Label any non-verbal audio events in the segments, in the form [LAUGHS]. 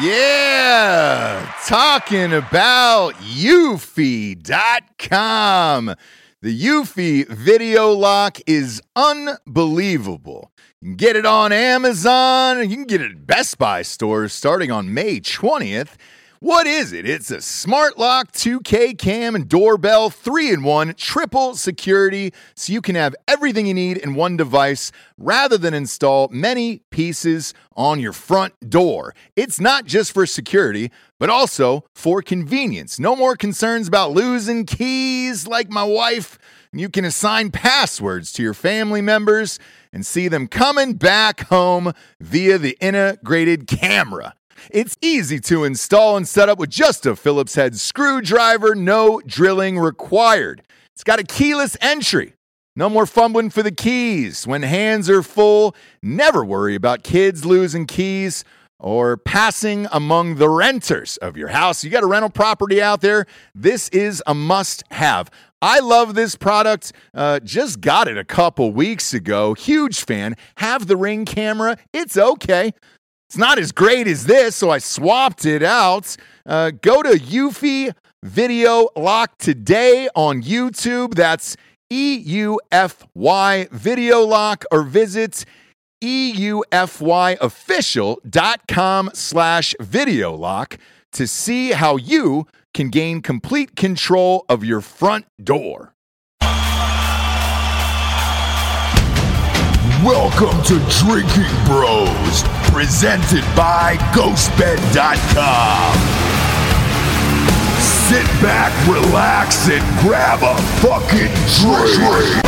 Yeah, talking about Eufy.com. The Eufy video lock is unbelievable. You can get it on Amazon, you can get it at Best Buy stores starting on May 20th. What is it? It's a smart lock 2K cam and doorbell, three in one, triple security, so you can have everything you need in one device rather than install many pieces on your front door. It's not just for security, but also for convenience. No more concerns about losing keys like my wife. You can assign passwords to your family members and see them coming back home via the integrated camera. It's easy to install and set up with just a Phillips head screwdriver, no drilling required. It's got a keyless entry. No more fumbling for the keys. When hands are full, never worry about kids losing keys or passing among the renters of your house. You got a rental property out there, this is a must have. I love this product. Uh, just got it a couple weeks ago. Huge fan. Have the ring camera. It's okay. It's not as great as this, so I swapped it out. Uh, go to Eufy Video Lock today on YouTube. That's E U F Y Video Lock, or visit eufyofficial.com slash video lock to see how you can gain complete control of your front door. Welcome to Drinkin Bros, presented by GhostBed.com. Sit back, relax, and grab a fucking drink.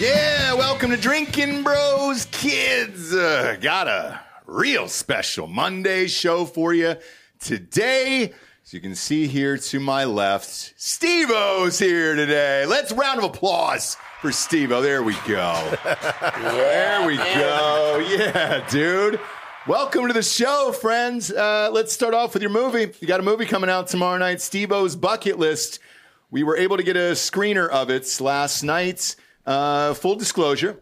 Yeah, welcome to Drinkin Bros Kids. Uh, got a real special Monday show for you today. As you can see here to my left, Steve-O's here today. Let's round of applause for Steve-O. There we go. [LAUGHS] there we go. Yeah, dude. Welcome to the show, friends. Uh, let's start off with your movie. You got a movie coming out tomorrow night, Steve-O's Bucket List. We were able to get a screener of it last night. Uh, full disclosure,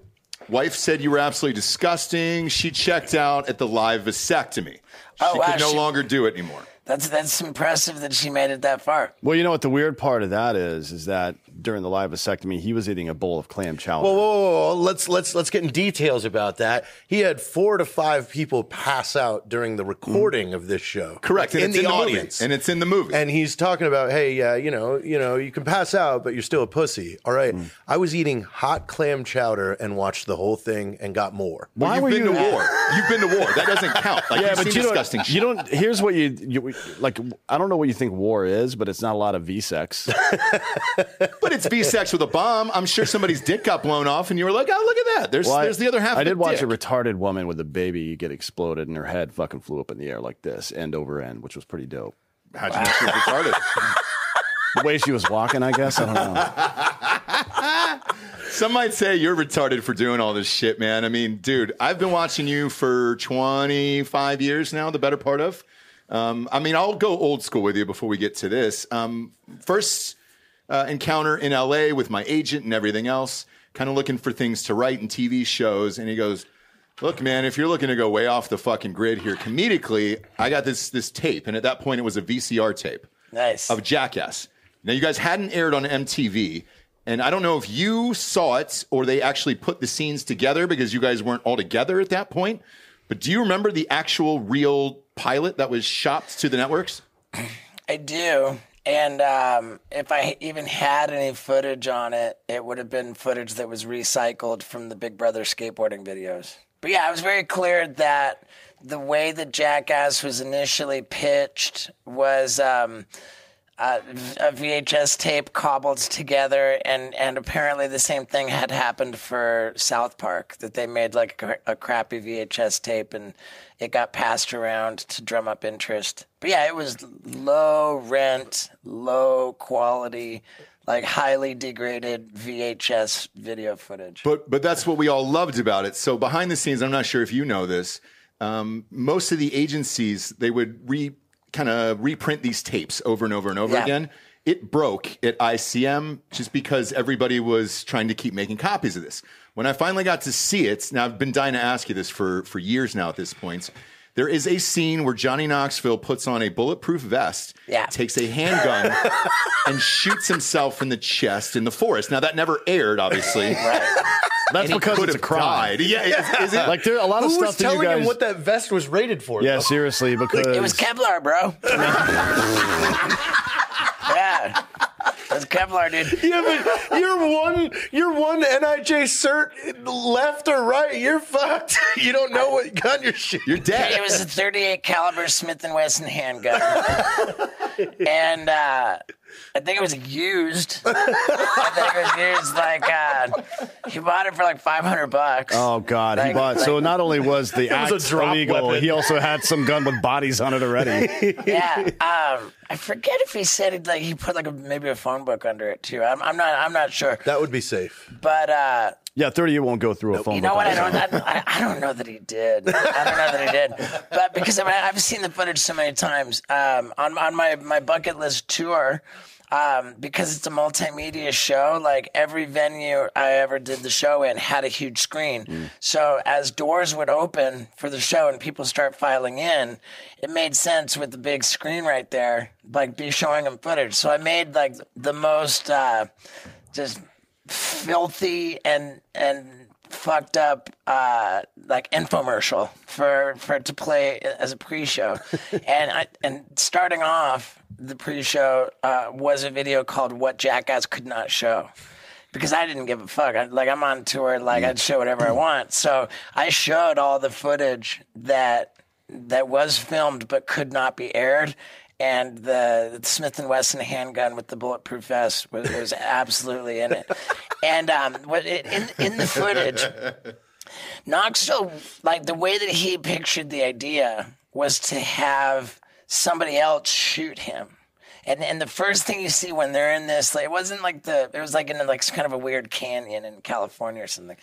wife said you were absolutely disgusting. She checked out at the live vasectomy. Oh, she Oh, wow, could no she- longer do it anymore. That's that's impressive that she made it that far. Well, you know what the weird part of that is, is that during the live vasectomy, he was eating a bowl of clam chowder. Whoa, whoa, whoa, whoa. Let's let's let's get in details about that. He had four to five people pass out during the recording of this show. Correct. Like, and in it's the movie. audience. And it's in the movie. and he's talking about, hey, uh, you know, you know, you can pass out, but you're still a pussy. All right. Mm. I was eating hot clam chowder and watched the whole thing and got more. Well, Why you've were been you- to war. [LAUGHS] You've been to war. That doesn't count. Like, yeah, but you disgusting don't. You don't. Here's what you, you like. I don't know what you think war is, but it's not a lot of V-sex. [LAUGHS] But it's V-sex with a bomb. I'm sure somebody's dick got blown off, and you were like, "Oh, look at that! There's Well, I- there's the other half." I did watch dick. a retarded woman with a baby get exploded, and her head fucking flew up in the air like this, end over end, which was pretty dope. How'd you know she was retarded? [LAUGHS] The way she was walking, I guess. I don't know. [LAUGHS] Some might say you're retarded for doing all this shit, man. I mean, dude, I've been watching you for 25 years now, the better part of. Um, I mean, I'll go old school with you before we get to this. Um, first uh, encounter in LA with my agent and everything else, kind of looking for things to write and TV shows. And he goes, Look, man, if you're looking to go way off the fucking grid here comedically, I got this this tape. And at that point, it was a VCR tape Nice. of Jackass. Now, you guys hadn't aired on MTV, and I don't know if you saw it or they actually put the scenes together because you guys weren't all together at that point. But do you remember the actual real pilot that was shopped to the networks? I do. And um, if I even had any footage on it, it would have been footage that was recycled from the Big Brother skateboarding videos. But yeah, it was very clear that the way that Jackass was initially pitched was um, a, a VHS tape cobbled together, and, and apparently the same thing had happened for South Park, that they made like a, a crappy VHS tape and it got passed around to drum up interest. But yeah, it was low rent, low quality, like highly degraded VHS video footage. But but that's what we all loved about it. So behind the scenes, I'm not sure if you know this. Um, most of the agencies they would re kind of reprint these tapes over and over and over Yeah. again. it broke at ICM just because everybody was trying to keep making copies of this. When I finally got to see it, now I've been dying to ask you this for, for years now at this point. There is a scene where Johnny Knoxville puts on a bulletproof vest, Yeah. takes a handgun, [LAUGHS] and shoots himself in the chest in the forest. Now, that never aired, obviously. [LAUGHS] That's He because could it's a have crime. died. Yeah, is, is [LAUGHS] it? Like there a lot of Who stuff was that telling you guys. him what that vest was rated for? yeah, though? seriously, because It was Kevlar, bro. yeah. It was Kevlar, dude. [LAUGHS] Yeah, but you're one, you're one NIJ cert left or right. You're fucked. [LAUGHS] You don't know what gun you're shooting. You're dead. It was a 38 caliber Smith and Wesson handgun, [LAUGHS] and uh, I think it was used. I think it was used like uh, he bought it for like 500 bucks. Oh God, he Like- bought. so not only was the [LAUGHS] was act a drop illegal, weapon. he also had some gun with bodies on it already. [LAUGHS] Yeah, um, I forget if he said it like he put like a, maybe a phone book under it too. I'm, I'm not I'm not sure, That would be safe. but uh, yeah, thirty. You won't go through a phone. you know what? I don't. I, I don't know that he did. I don't know that he did, but because I mean, I've seen the footage so many times um, on on my my bucket list tour. Um, because it's a multimedia show, like every venue I ever did the show in had a huge screen. So as doors would open for the show and people start filing in, it made sense with the big screen right there, like be showing them footage. So I made like the most uh, just filthy and and fucked up uh, like infomercial for for to play as a pre-show, [LAUGHS] and I, and starting off the pre-show uh, was a video called "What Jackass Could Not Show." Because I didn't give a fuck. I, like I'm on tour, like I'd show whatever I want. So I showed all the footage that that was filmed but could not be aired. And the Smith and Wesson handgun with the bulletproof vest was, was absolutely in it. And um, what it, in in the footage, Knoxville, like the way that he pictured the idea was to have somebody else shoot him. And and the first thing you see when they're in this, like, it wasn't like the, it was like in like kind of a weird canyon in California or something.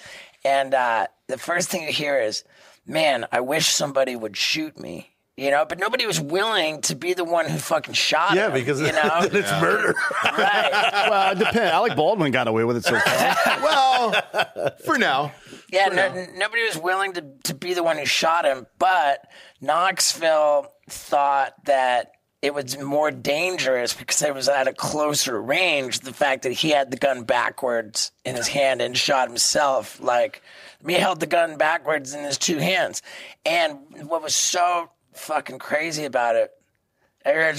And uh, the first thing you hear is, "Man, I wish somebody would shoot me." You know, but nobody was willing to be the one who fucking shot Yeah, him. because you know, [LAUGHS] then it's murder. right? [LAUGHS] Well, it depends. Alec Baldwin got away with it so far. [LAUGHS] well, for now. Yeah, no, nobody was willing to, to be the one who shot him, but Knoxville thought that it was more dangerous because it was at a closer range. The fact that he had the gun backwards in his hand and shot himself, like he held the gun backwards in his two hands. And what was so fucking crazy about it,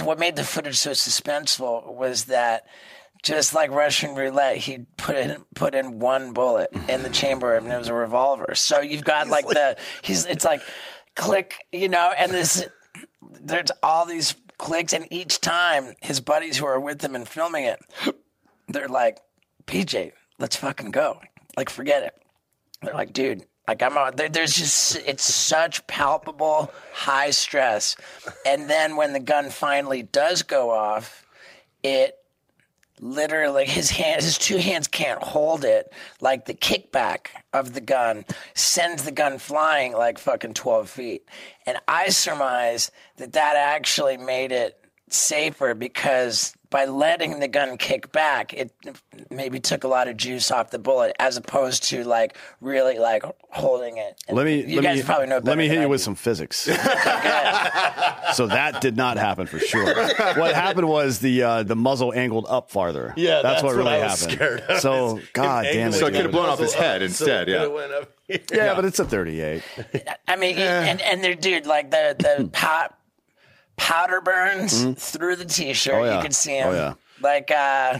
what made the footage so suspenseful, was that just like Russian roulette, he put in put in one bullet in the chamber, and it was a revolver. So you've got like the he's it's like click, you know, and this there's all these clicks, and each time his buddies who are with him and filming it, they're like, PJ, let's fucking go. Like, forget it. They're like, dude, like I'm. There, there's just it's such palpable high stress, and then when the gun finally does go off, it literally his hand his two hands can't hold it like the kickback of the gun sends the gun flying like fucking 12 feet and i surmise that that actually made it safer because by letting the gun kick back it maybe took a lot of juice off the bullet as opposed to like really like holding it And Let me you let guys me probably know let me hit than you I with do. some physics. [LAUGHS] so that did not happen for sure. What happened was the uh, the muzzle angled up farther. Yeah, that's, that's what what really I was happened. scared of, So is god damn it. So it could have blown off his head up, instead, so it yeah. could've went up here. yeah, but it's a 38. I mean, and and they're dude like the the [LAUGHS] pot powder burns mm-hmm. through the t-shirt. Oh, yeah. You could see him. Oh, yeah. Like uh,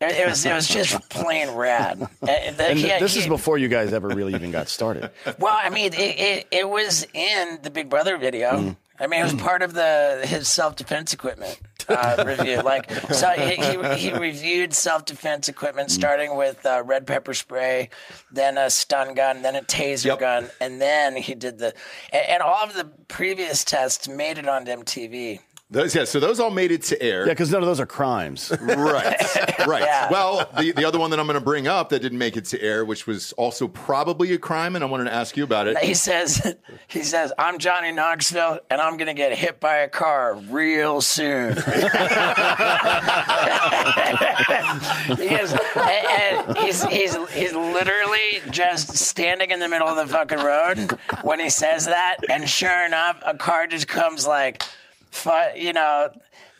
it, was it was just [LAUGHS] plain rad. Uh, and, And he- this is before you guys ever really even got started. [LAUGHS] well, I mean, it, it it was in the Big Brother video. Mm. I mean, it was mm. part of the his self defense equipment uh, [LAUGHS] review. Like, so he, he, he reviewed self defense equipment, starting with uh, red pepper spray, then a stun gun, then a taser Yep. gun, and then he did the. And, and all of the previous tests made it onto MTV. Those, yeah, so those all made it to air. Yeah, because none of those are crimes. [LAUGHS] Right, [LAUGHS] right. Yeah. Well, the, the other one that I'm going to bring up that didn't make it to air, which was also probably a crime, and I wanted to ask you about it. He says, he says, I'm Johnny Knoxville, and I'm gonna get hit by a car real soon. [LAUGHS] Because, and, and he's, he's, he's literally just standing in the middle of the fucking road when he says that. And sure enough, a car just comes like, fu- you know,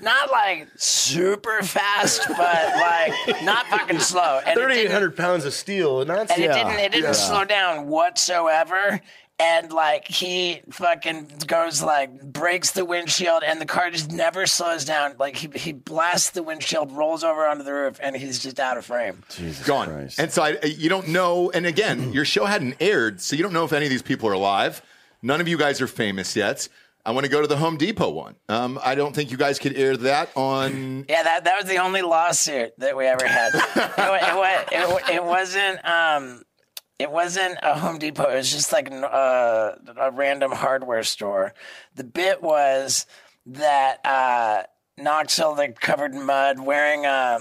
not like super fast, but like not fucking slow. And it Thirty-eight didn't- hundred pounds of steel, and that's and it didn't it didn't slow down whatsoever. And like he fucking goes like breaks the windshield, and the car just never slows down. Like he he blasts the windshield, rolls over onto the roof, and he's just out of frame. Gone. Christ. And so I, uh, you don't know. And again, your show hadn't aired, so you don't know if any of these people are alive. None of you guys are famous yet. I want to go to the Home Depot one. Um, I don't think you guys could air that on. [LAUGHS] Yeah, that that was the only lawsuit that we ever had. [LAUGHS] it, wa- it, it, it wasn't um, it wasn't a Home Depot. It was just like uh, a random hardware store. The bit was that uh, Knoxville, like covered in mud, wearing a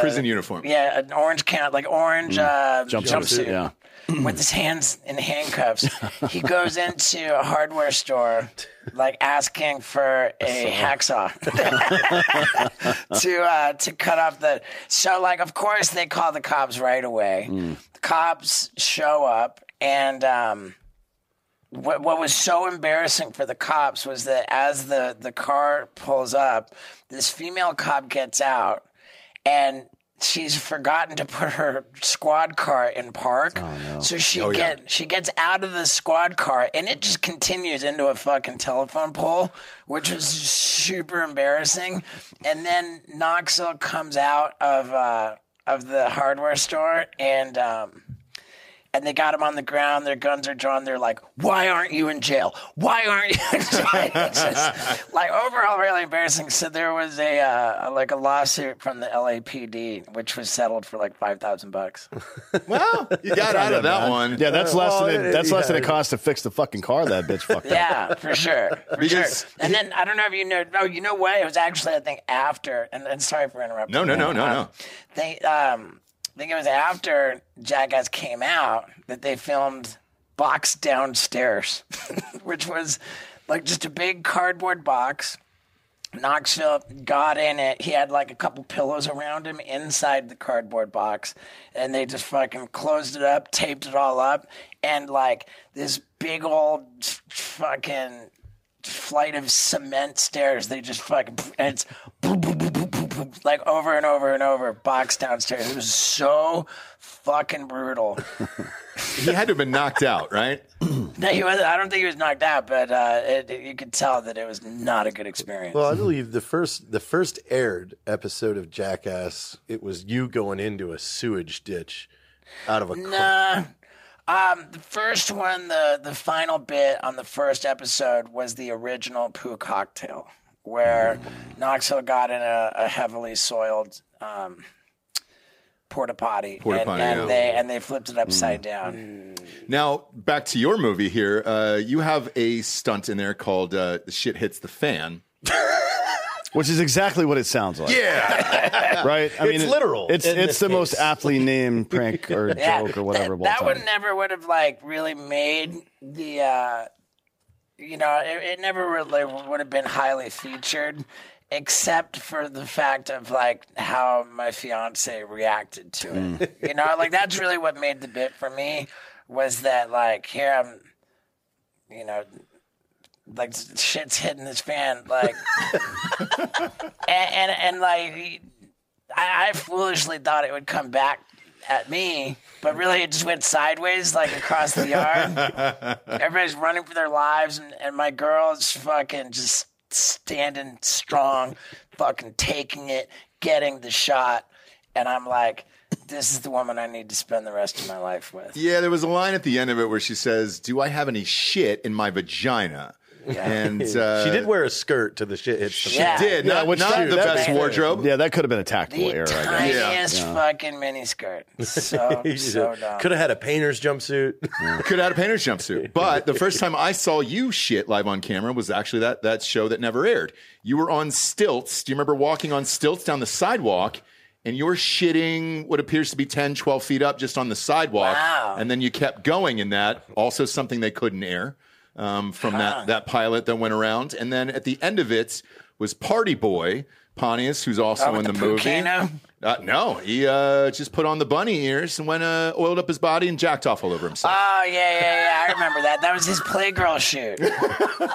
prison uniform. yeah an orange count like orange uh, Jumpsuit, jumpsuit. yeah. With his hands in handcuffs. he goes into a hardware store, like asking for a hacksaw [LAUGHS] to uh, to cut off the. So, like, of course, they call the cops right away. The cops show up, and um, what what was so embarrassing for the cops was that as the the car pulls up, this female cop gets out, and she's forgotten to put her squad car in park. So she get she gets out of the squad car and it just continues into a fucking telephone pole, which was super embarrassing. And then Knoxville comes out of uh, of the hardware store and um, and they got him on the ground. Their guns are drawn. They're like, "Why aren't you in jail? Why aren't you?" in [LAUGHS] jail?" Just, [LAUGHS] like overall, really embarrassing. So there was a uh, like a lawsuit from the LAPD, which was settled for like five thousand bucks. [LAUGHS] Well, you got out of that one. Yeah, that's less well, than it, it- that's less than it yeah. costs to fix the fucking car that bitch fucked up. Yeah, for sure, for Because- sure. And then I don't know if you know. No, you know what? It was actually I think after. And, and sorry for interrupting. No, no, no, no, no. They um, I think it was after Jackass came out that they filmed Box Downstairs, [LAUGHS] which was like just a big cardboard box. Knoxville got in it. He had like a couple pillows around him inside the cardboard box, and they just fucking closed it up, taped it all up, and like this big old fucking flight of cement stairs. They just fucking and it's boom, boom, boom, like over and over and over, box downstairs. It was so fucking brutal. He had to have been knocked out, right? [CLEARS THROAT] No, he was. I don't think he was knocked out, but uh, it, it- you could tell that it was not a good experience. Well, I believe the first the first aired episode of Jackass, it was you going into a sewage ditch out of a car. Nah. Um, the first one, the the final bit on the first episode was the original poo cocktail, where Knoxville got in a, a heavily soiled um, porta potty, Porta and, potty, and yeah. they and they flipped it upside down. Now, back to your movie here. Uh, you have a stunt in there called uh, "The Shit Hits the Fan." [LAUGHS] Which is exactly what it sounds like. Yeah, [LAUGHS] Right? I mean It's it- literal It's in it's this the most case. aptly named prank or [LAUGHS] Yeah, joke or whatever. That, of all that time. one never would have like really made the. Uh, you know, it, it never really would have been highly featured, except for the fact of like how my fiance reacted to it. Mm. You know, like that's really what made the bit for me was that like here I'm, you know, like shit's hitting this fan like, [LAUGHS] and, and and like I, I foolishly thought it would come back at me, but really it just went sideways, like across the yard. [LAUGHS] Everybody's running for their lives, and, and my girl's fucking just standing strong, fucking taking it, getting the shot. And I'm like, this is the woman I need to spend the rest of my life with. yeah. There was a line at the end of it where she says, "Do I have any shit in my vagina?" And [LAUGHS] uh, she did wear a skirt to the shit hits the She Yeah. did. Yeah, Not, which not the that- best wardrobe. Yeah, that could have been a tactical The error, I guess. tiniest fucking miniskirt. [LAUGHS] So, so dumb. Could have had a painter's jumpsuit. [LAUGHS] Could have had a painter's jumpsuit. But the first time I saw you shit live on camera was actually that that show that never aired. You were on stilts. Do you remember walking on stilts down the sidewalk? And you're shitting what appears to be 10, 12 feet up just on the sidewalk. Wow. And then you kept going in that. Also, something they couldn't air um, from that, that pilot that went around. And then at the end of it was Party Boy, Pontius, who's also Oh, in the, the movie. Uh, no, he uh, just put on the bunny ears and went uh, oiled up his body and jacked off all over himself. Oh yeah, yeah, yeah. I remember that. That was his Playgirl shoot. [LAUGHS]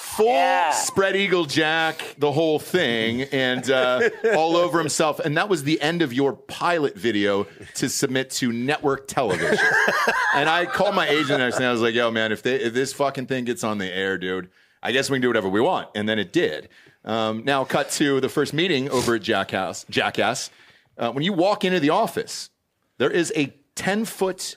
Full yeah. spread eagle jack, the whole thing, and uh, [LAUGHS] all over himself. And that was the end of your pilot video to submit to network television. [LAUGHS] and I called my agent and I was like, "Yo, man, if, they, if this fucking thing gets on the air, dude, I guess we can do whatever we want." And then it did. Um, now, cut to the first meeting over at Jackass. Jackass. Uh, when you walk into the office, there is a 10 foot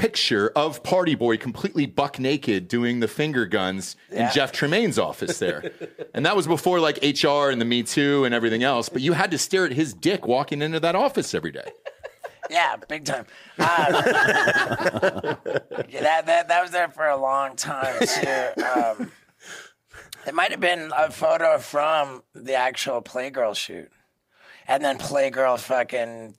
picture of Party Boy completely buck naked doing the finger guns in Jeff Tremaine's office there. [LAUGHS] and that was before like HR and the Me Too and everything else. But you had to stare at his dick walking into that office every day. [LAUGHS] Yeah, big time. Uh, [LAUGHS] yeah, that, that that was there for a long time too. Um, it might have been a photo from the actual Playgirl shoot, and then Playgirl fucking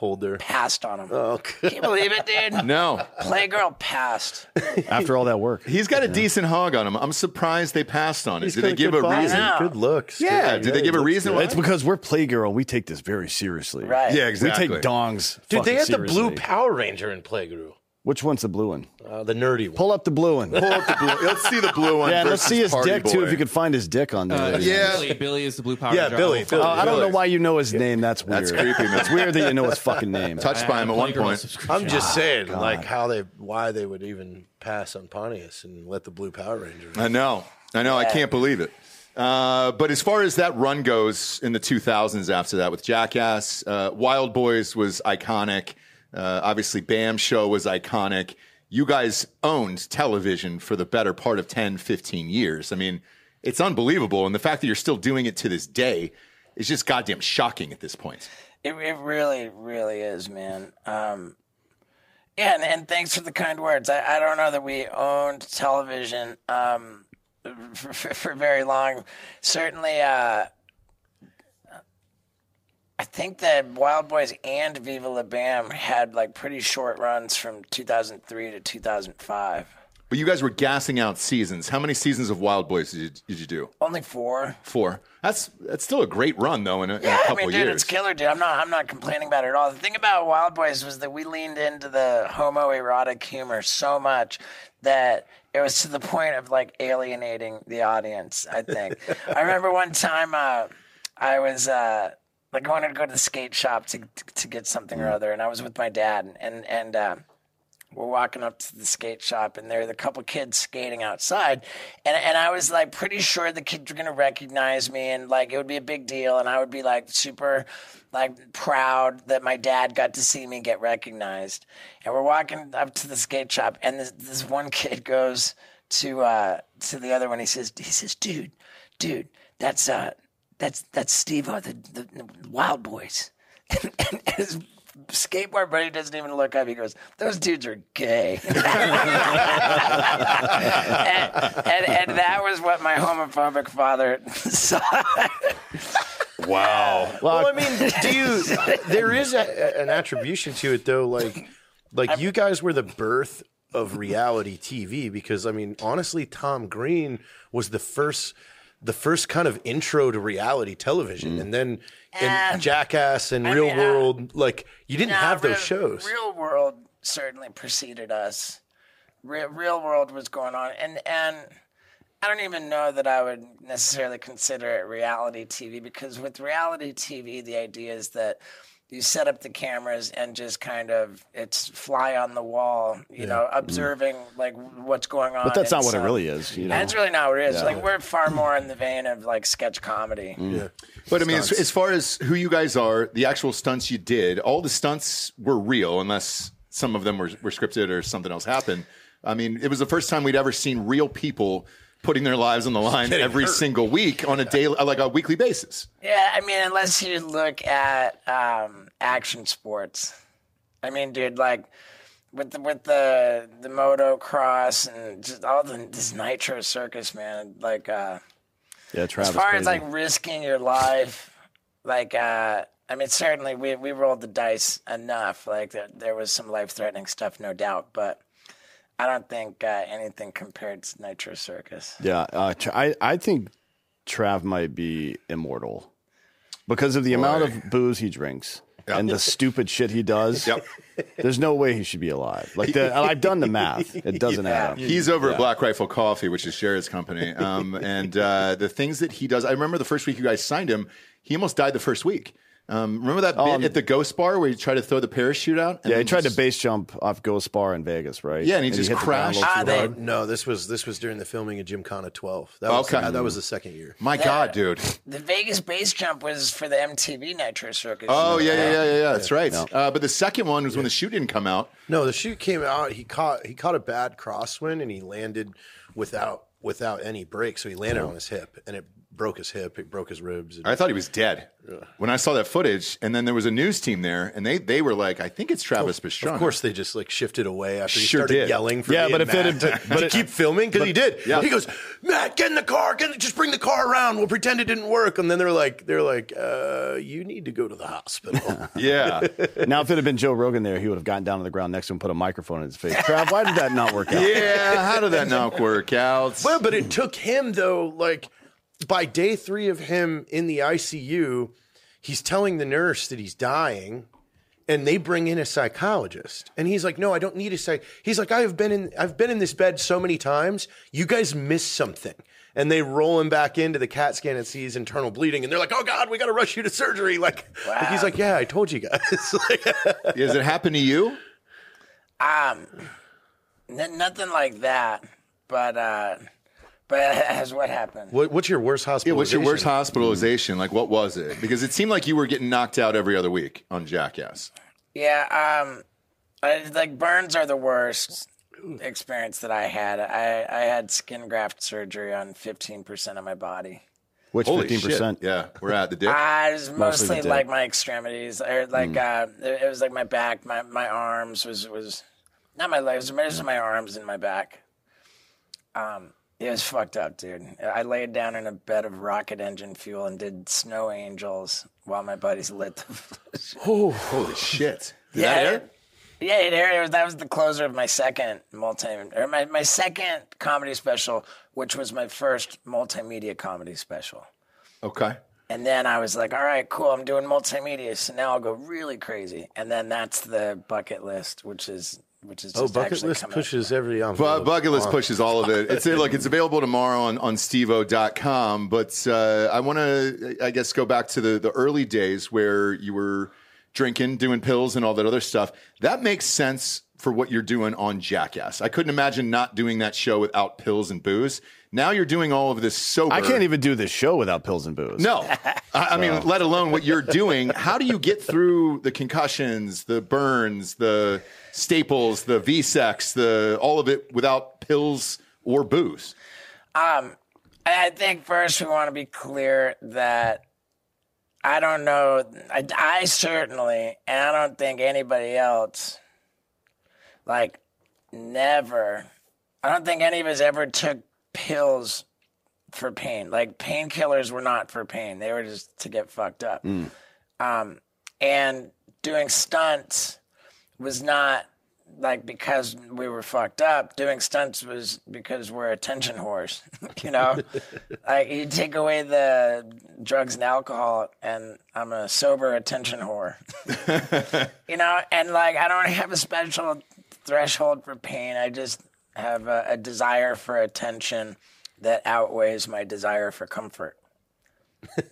Pulled there. passed on him. Oh, [LAUGHS] Can you believe it, dude? No. Playgirl passed. After all that work. He's got a decent hog on him. I'm surprised they passed on it. He's Did they give a body, reason? know. Good looks. Yeah, Good. did they give a reason why? It's because we're Playgirl. We take this very seriously. Right. Yeah, exactly. We take dongs. Dude, they fucking had the blue Power Ranger in Playgirl. Which one's the blue one? Uh, the nerdy one. Pull up the blue one. Pull up the blue. Let's see the blue one. yeah, let's see his Party dick too. If you could find his dick on there. Uh, Yeah. Billy, Billy is the blue power. Yeah, Ranger. Billy, Billy. Uh, I don't know why you know his name. That's weird. That's creepy, man. It's weird that you know his fucking name. [LAUGHS] Touched I by have him at one point. I'm just saying, God. like how they, why they would even pass on Pontius and let the Blue Power Ranger. I know. I know. I can't believe it. Uh, but as far as that run goes in the 2000s after that with Jackass, uh, Wildboyz was iconic. Uh, obviously, Bam Show was iconic. You guys owned television for the better part of 10, 15 years. I mean, it's unbelievable. And the fact that you're still doing it to this day is just goddamn shocking at this point. It, it really, really is, man. Um, yeah, and, and thanks for the kind words. I, I don't know that we owned television um, [LAUGHS] for, for, for very long. Certainly, uh, I think that Wildboyz and Viva La Bam had like pretty short runs from 2003 to 2005. But you guys were gassing out seasons. How many seasons of Wildboyz did you, did you do? Only four. Four. That's that's still a great run though in a, in a Yeah, I mean, dude, years. it's killer, dude. I'm not, I'm not complaining about it at all. The thing about Wild Boys was that we leaned into the homoerotic humor so much that it was to the point of like alienating the audience. I think. [LAUGHS] I remember one time uh, I was uh, like I wanted to go to the skate shop to to get something or other, and I was with my dad, and and. Uh, we're walking up to the skate shop and there are a couple kids skating outside and and I was like pretty sure the kids were gonna recognize me and like it would be a big deal and I would be like super like proud that my dad got to see me get recognized. And we're walking up to the skate shop and this this one kid goes to uh to the other one, he says he says, Dude, dude, that's uh that's that's Steve-O, the, the, the Wildboyz. [LAUGHS] and, and his skateboard buddy doesn't even look up. He goes, "Those dudes are gay," [LAUGHS] and, and, and that was what my homophobic father [LAUGHS] saw. wow. Well, I mean, do you? There is a, an attribution to it, though. Like, like you guys were the birth of reality TV because, I mean, honestly, Tom Green was the first, the first kind of intro to reality television, and then in Uh, Jackass and I Real mean, uh, World, like you didn't Nah, have those real, shows. Real World certainly preceded us. Real, real World was going on, and and I don't even know that I would necessarily consider it reality TV because with reality TV, the idea is that you set up the cameras and just kind of it's fly on the wall, you know, mm-hmm. observing like what's going on. But that's not what it really is. You know? That's really not what it is. Like we're far more in the vein of like sketch comedy. Mm. Yeah. But I mean, as, as far as who you guys are, the actual stunts you did, all the stunts were real, unless some of them were, were scripted or something else happened. I mean, it was the first time we'd ever seen real people putting their lives on the line every single week on a daily, like a weekly basis. Yeah, I mean, unless you look at um, action sports. I mean, dude, like with the with the the motocross and just all the this nitro circus, man. Like uh, yeah, Travis. as far as like risking your life, like uh, I mean, certainly we we rolled the dice enough. Like there, there was some life threatening stuff, no doubt, but. I don't think uh, anything compared to Nitro Circus. yeah, uh, I I think Trav might be immortal. because of the amount of booze he drinks and the stupid shit he does. Yep. There's no way he should be alive. Like the, I've done the math. It [LAUGHS] doesn't add up. He's over at Black Rifle Coffee, which is Jared's company. Um, and uh, the things that he does, I remember the first week you guys signed him, he almost died the first week. Um, remember that bit at the Ghost Bar where he tried to throw the parachute out? And Yeah, he then tried to base jump off Ghost Bar in Vegas, right? Yeah, and he just hit the ground crashed. little Ah, they- No, this was this was during the filming of Gymkhana 12. That was, Okay. that was the second year. My God, dude. The Vegas base jump was for the MTV Nitro Circus. Oh, yeah, yeah, yeah, yeah, yeah. That's right. Uh, but the second one was when the shoe didn't come out. No, the chute came out. He caught he caught a bad crosswind and he landed without without any brake. So he landed on his hip and it broke his hip. It broke his ribs. And, I thought he was dead when I saw that footage. And then there was a news team there, and they, they were like, I think it's Travis Pastrana. of course, they just like shifted away after he Sure started did. yelling for Yeah, me but and if it had to, been- but to it- keep filming because he did. Yeah. He goes, Matt, get in the car. Get, just bring the car around. We'll pretend it didn't work. And then they're like, they're like, uh, you need to go to the hospital. [LAUGHS] Yeah. Now, if it had been Joe Rogan there, he would have gotten down on the ground next to him, put a microphone in his face. Trav, why did that not work out? yeah. How did that not work out? Well, but it took him though, like by day three of him in the ICU, he's telling the nurse that he's dying, and they bring in a psychologist, and he's like, "No, I don't need a psych." He's like, "I have been in, I've been in this bed so many times. You guys missed something." And they roll him back into the CAT scan and sees internal bleeding, and they're like, "Oh God, we got to rush you to surgery!" Like, like, he's like, "Yeah, I told you guys." [LAUGHS] Like, Does it happen to you? Um, n- nothing like that, but uh, but as what happened? what, what's your worst hospitalization? Yeah, what's your worst hospitalization? Like, what was it? Because it seemed like you were getting knocked out every other week on Jackass. Yeah, um, I, like burns are the worst experience that I had. I I had skin graft surgery on fifteen percent of my body. Which Holy 15%? shit. Yeah, we're at the dick. Ah, it was Mostly mostly like my extremities, or like Hmm. uh, it, it was like my back, my my arms was was not my legs, it was my arms and my back. Um, it was fucked up, dude. I laid down in a bed of rocket engine fuel and did snow angels while my buddies lit the. [LAUGHS] Oh, holy shit. Did yeah, that air? yeah, it aired. Was, that was the closer of my second multi, or my, my second comedy special, which was my first multimedia comedy special. Okay. And then I was like, all right, cool, I'm doing multimedia, so now I'll go really crazy. And then that's the bucket list, which is which is Oh, bucket list coming- pushes every Bu- envelope. Bucket List pushes all of it. It's look, it's available tomorrow on on steveo.com. But uh, I want to, I guess, go back to the the early days where you were drinking, doing pills, and all that other stuff. That makes sense for what you're doing on Jackass. I couldn't imagine not doing that show without pills and booze. Now you're doing all of this sober. I can't even do this show without pills and booze. No, [LAUGHS] I, I mean, let alone what you're doing. How do you get through the concussions, the burns, the staples, the V-Sex, the all of it without pills or booze? Um, I think first we want to be clear that I don't know. I, I certainly, and I don't think anybody else, like, never. I don't think any of us ever took pills for pain. Like painkillers were not for pain; they were just to get fucked up. Um, and doing stunts was not like because we were fucked up. Doing stunts was because we're attention whores. [LAUGHS] you know, [LAUGHS] like you take away the drugs and alcohol, and I'm a sober attention whore. [LAUGHS] you know, and like I don't have a special threshold for pain. I just have a, a desire for attention that outweighs my desire for comfort.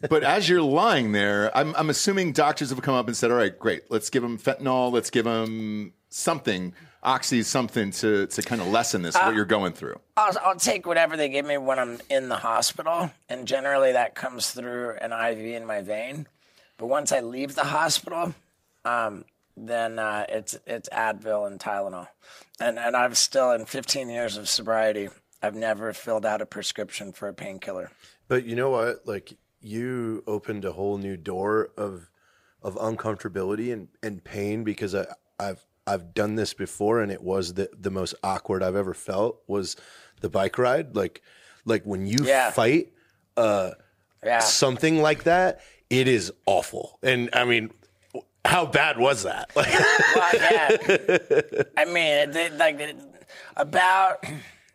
But as you're lying there, I'm, I'm assuming doctors have come up and said, "All right, great, let's give him fentanyl, let's give him something, oxy, something to to kind of lessen this what you're going through." I'll, I'll take whatever they give me when I'm in the hospital, and generally that comes through an IV in my vein. But once I leave the hospital, um, then uh, it's it's Advil and Tylenol, and and I've still in 15 years of sobriety, I've never filled out a prescription for a painkiller. But you know what? Like you opened a whole new door of of uncomfortability and, and pain because I, I've I've done this before and it was the the most awkward I've ever felt was the bike ride. Like like when you Yeah. fight uh Yeah, something like that, it is awful. And I mean how bad was that? [LAUGHS] Well, yeah. I mean, it, like about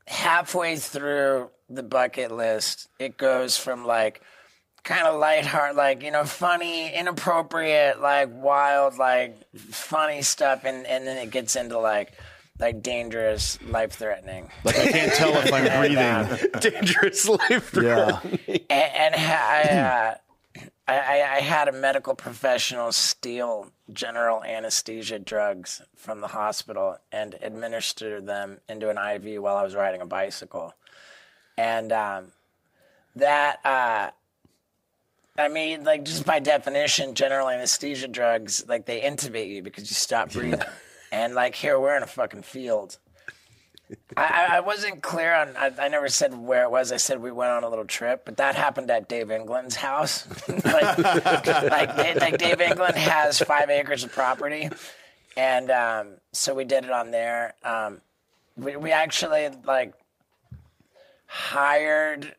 halfway through the bucket list, it goes from like kind of lighthearted, like you know, funny, inappropriate, like wild, like funny stuff, and and then it gets into like like dangerous, life threatening. Like I can't tell if I'm [LAUGHS] breathing. [LAUGHS] Dangerous life threatening. Yeah. and, and ha- I, uh, I, I I had a medical professional steal general anesthesia drugs from the hospital and administer them into an IV while I was riding a bicycle, and um, that. Uh, I mean, like just by definition, general anesthesia drugs, like they intubate you because you stop breathing. and like here, we're in a fucking field. I, I- I wasn't clear on. I, I never said where it was. I said we went on a little trip, but that happened at Dave England's house. [LAUGHS] like, like, like Dave England has five acres of property, and um, so we did it on there. Um, we we actually like hired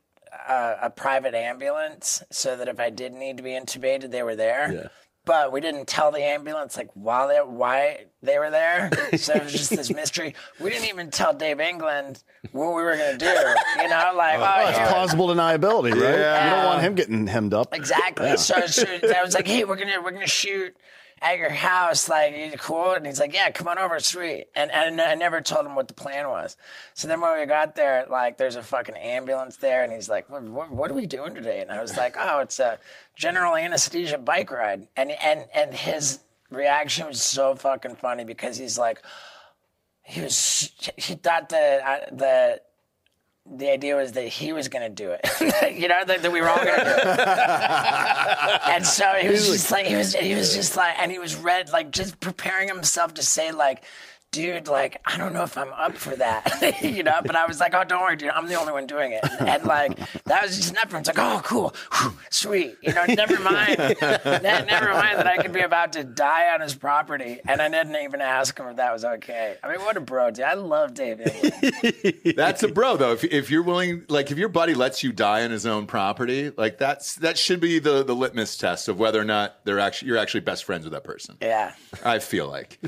a, a private ambulance so that if I did need to be intubated, they were there. Yeah. But we didn't tell the ambulance like why they why they were there. So it was just this [LAUGHS] mystery. We didn't even tell Dave England what we were gonna do. You know, [LAUGHS] like oh, oh It's here- plausible deniability, right? Yeah. You don't want him getting hemmed up. Exactly. So, so I was like, "Hey, we're gonna we're gonna shoot at your house. Like, you cool?" And he's like, "Yeah, come on over, sweet." And and I never told him what the plan was. So then when we got there, like, there's a fucking ambulance there, and he's like, "What, what, what are we doing today?" And I was like, "Oh, it's a general anesthesia bike ride." And and and his reaction was so fucking funny because he's like, he was he thought that I, that the idea was that he was going to do it. [LAUGHS] you know, that, that we were all going to do it. [LAUGHS] and so he was just like, he was, he was just like, and he was red, like just preparing himself to say like, dude, like, I don't know if I'm up for that, [LAUGHS] you know, but I was like, oh, don't worry, dude, I'm the only one doing it. And like, that was just enough for him. It's like, oh, cool, Whew, sweet, you know, never mind, Ne- never mind that I could be about to die on his property. And I didn't even ask him if that was okay. I mean, what a bro, dude. I love David. [LAUGHS] That's a bro though. If, if you're willing, like if your buddy lets you die on his own property, like that's that should be the the litmus test of whether or not they're actually you're actually best friends with that person. Yeah. I feel like.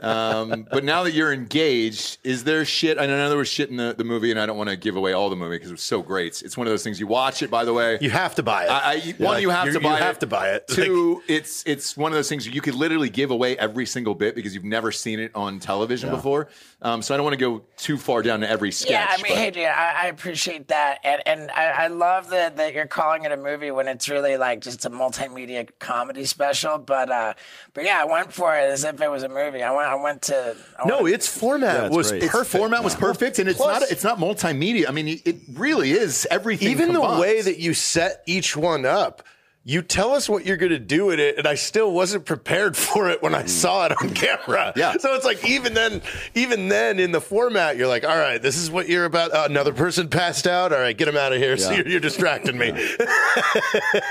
Um, but now that you're engaged, is there shit? I know there was shit in the, the movie, and I don't want to give away all the movie because it was so great. It's one of those things you watch it. By the way, You have to buy it. I, I, one, Like, you have to buy you it. have to buy it. Two, it's it's one of those things you could literally give away every single bit because you've never seen it on television before. Um, so I don't want to go too far down to every sketch. Yeah, I mean, but- hey, dude, I, I appreciate that, and and I, I love that that you're calling it a movie when it's really like just a multimedia comedy special. But uh, but yeah, I went for it as if it was a movie. I went, I went to. I no, went, its format it's was great. its perfect. format was perfect, and it's Plus- not it's not multimedia. I mean, it really is everything. Even the way that you set each one up. You tell us what you're going to do with it, and I still wasn't prepared [LAUGHS] for it when I saw it on camera. Yeah. So it's like even then, even then in the format, you're like, all right, this is what you're about. Uh, another person passed out. All right, get him out of here. [LAUGHS] So you're, you're distracting me. yeah, [LAUGHS]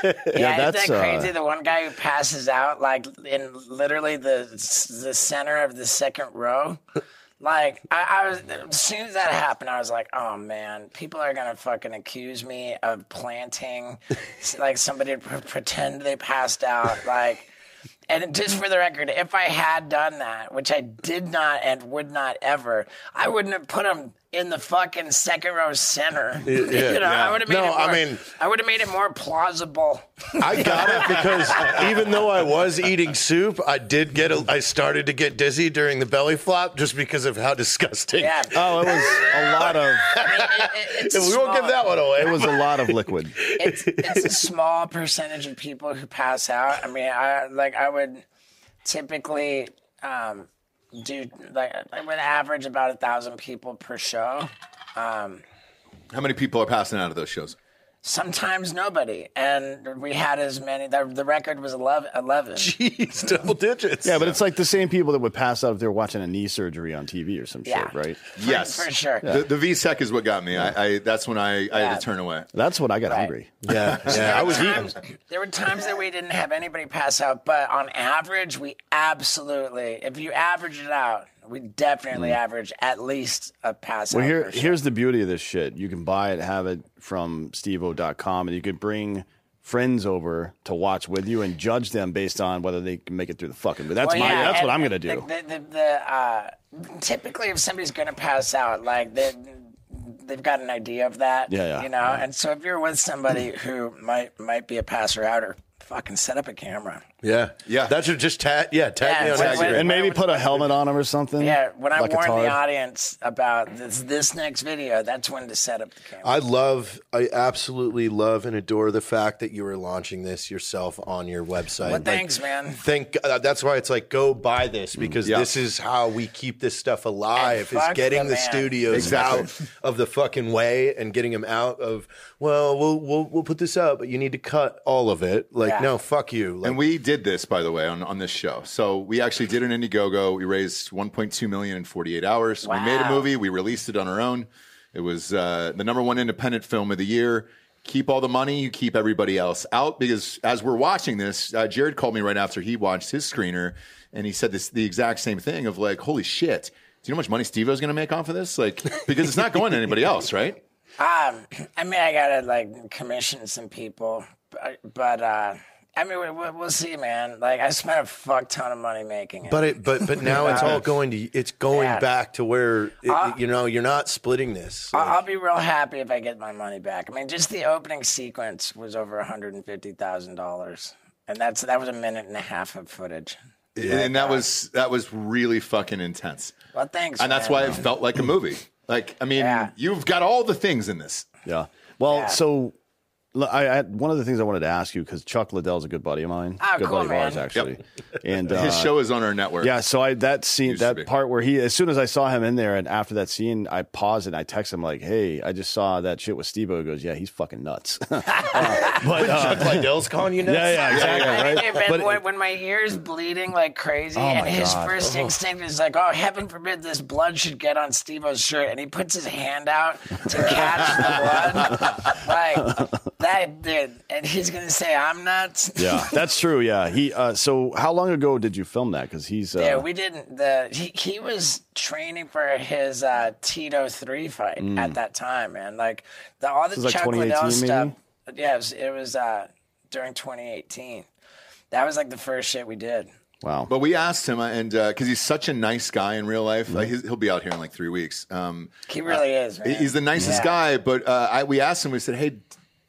that's, isn't that uh, crazy? the one guy who passes out like in literally the the center of the second row. Like I, I was, as soon as that happened, I was like, "Oh man, people are gonna fucking accuse me of planting, like somebody pretend they passed out." Like, and just for the record, if I had done that, which I did not and would not ever, I wouldn't have put him in the fucking second row center. [LAUGHS] you know, I would have made No, it. More, I mean- I would have made it more plausible. I got it because even though I was eating soup, I did get a, I started to get dizzy during the belly flop just because of how disgusting. Yeah. Oh, it was a lot of I mean, it, it, it's [LAUGHS] we won't give that one away. it was a lot of liquid. It's, it's a small percentage of people who pass out. I mean, I like I would typically um, do like I would average about a thousand people per show. Um, How many people are passing out of those shows? Sometimes nobody, and we had as many. The, the record was 11. 11. [LAUGHS] Jeez, double digits. Yeah, but it's like the same people that would pass out if they're watching a knee surgery on TV or some Yeah. shit, right? Yes, for sure. The, the VSEC is what got me. I, I that's when I, I had to turn away. That's what I got Right. hungry. yeah, yeah. [LAUGHS] I was eating. times, there were times that we didn't have anybody pass out, but on average, we absolutely, if you average it out, we definitely average at least a pass Mm. Well, here, here's the beauty of this shit. You can buy it, have it from steveo.com, and you could bring friends over to watch with you and judge them based on whether they can make it through the fucking. But that's Well, my yeah, that's and what I'm gonna do. The, the, the, uh, typically, if somebody's gonna pass out, like the they've got an idea of that. Yeah, yeah. You know, and so if you're with somebody who might might be a passer outer, fucking set up a camera. Yeah, Yeah. That should just tag. Yeah, tag Yeah, me on when- Instagram. and maybe put a helmet on him or something. Yeah, when I like a warn the audience about this this next video, that's when to set up the camera. I love, I absolutely love and adore the fact that you are launching this yourself on your website. well, Like, thanks, man. Thank. Uh, that's why it's like go buy this because Yeah. this is how we keep this stuff alive. And Is getting the the studios Exactly. out of the fucking way and getting them out of. Well, we'll we'll we'll put this out, but you need to cut all of it. Like Yeah. no, fuck you. Like, And we did this, by the way, on, on this show. So we actually did an Indiegogo. We raised 1.2 million in 48 hours. We made a movie. We released it on our own. It was uh, the number one independent film of the year. Keep all the money. You keep everybody else out because as we're watching this, uh, Jared called me right after he watched his screener, and he said this the exact same thing of like, "Holy shit." Do you know how much money Steve-O's going to make off of this? Like, because it's not going to anybody else, right? [LAUGHS] Um, I mean, I gotta like commission some people, but, but uh, I mean, we, we, we'll see, man. Like, I spent a fuck ton of money making it. But it, but but now it's all going to it's going Yeah. back to where it, uh, you know you're not splitting this. I'll, I'll be real happy if I get my money back. I mean, just the opening sequence was over one hundred and fifty thousand dollars, and that's that was a minute and a half of footage. and that was that was really fucking intense. Well, thanks, and that's man. why it felt like a movie. Like, I mean, Yeah. you've got all the things in this. Yeah. Well, Yeah. so l- I, I one of the things I wanted to ask you because Chuck Liddell's a good buddy of mine. Oh, good cool, buddy of ours, man. actually. And [LAUGHS] uh, His show is on our network. Yeah, so I that scene Used that part where he as soon as I saw him in there and after that scene I paused and I texted him like, "Hey, I just saw that shit with Steve." He goes, "Yeah, he's fucking nuts." [LAUGHS] Uh, but uh, Chuck Liddell's calling you [LAUGHS] nuts. yeah, yeah, exactly. I Right? think, But- when, when my ear's bleeding like crazy, Oh, and his God. first instinct is like, "Oh, heaven forbid this blood should get on Steve-O's shirt," and he puts his hand out to catch the blood, like that, dude. And he's gonna say, "I'm nuts." yeah, that's true. Yeah, he. Uh, so how long ago did you film that? Because he's. Uh, Yeah, we didn't. The he, he was training for his uh, Tito three fight at that time, man. Like the all the Mm. was like Chuck Liddell 2018 stuff. maybe? Yeah, it was, it was uh, during 2018. That was like the first shit we did. wow. But we asked him, and because he's such a nice guy in real life, Mm-hmm. like he'll be out here in like three weeks. Um, He really is. Man. he's the nicest Yeah. guy. But uh, I, we asked him, we said, "Hey,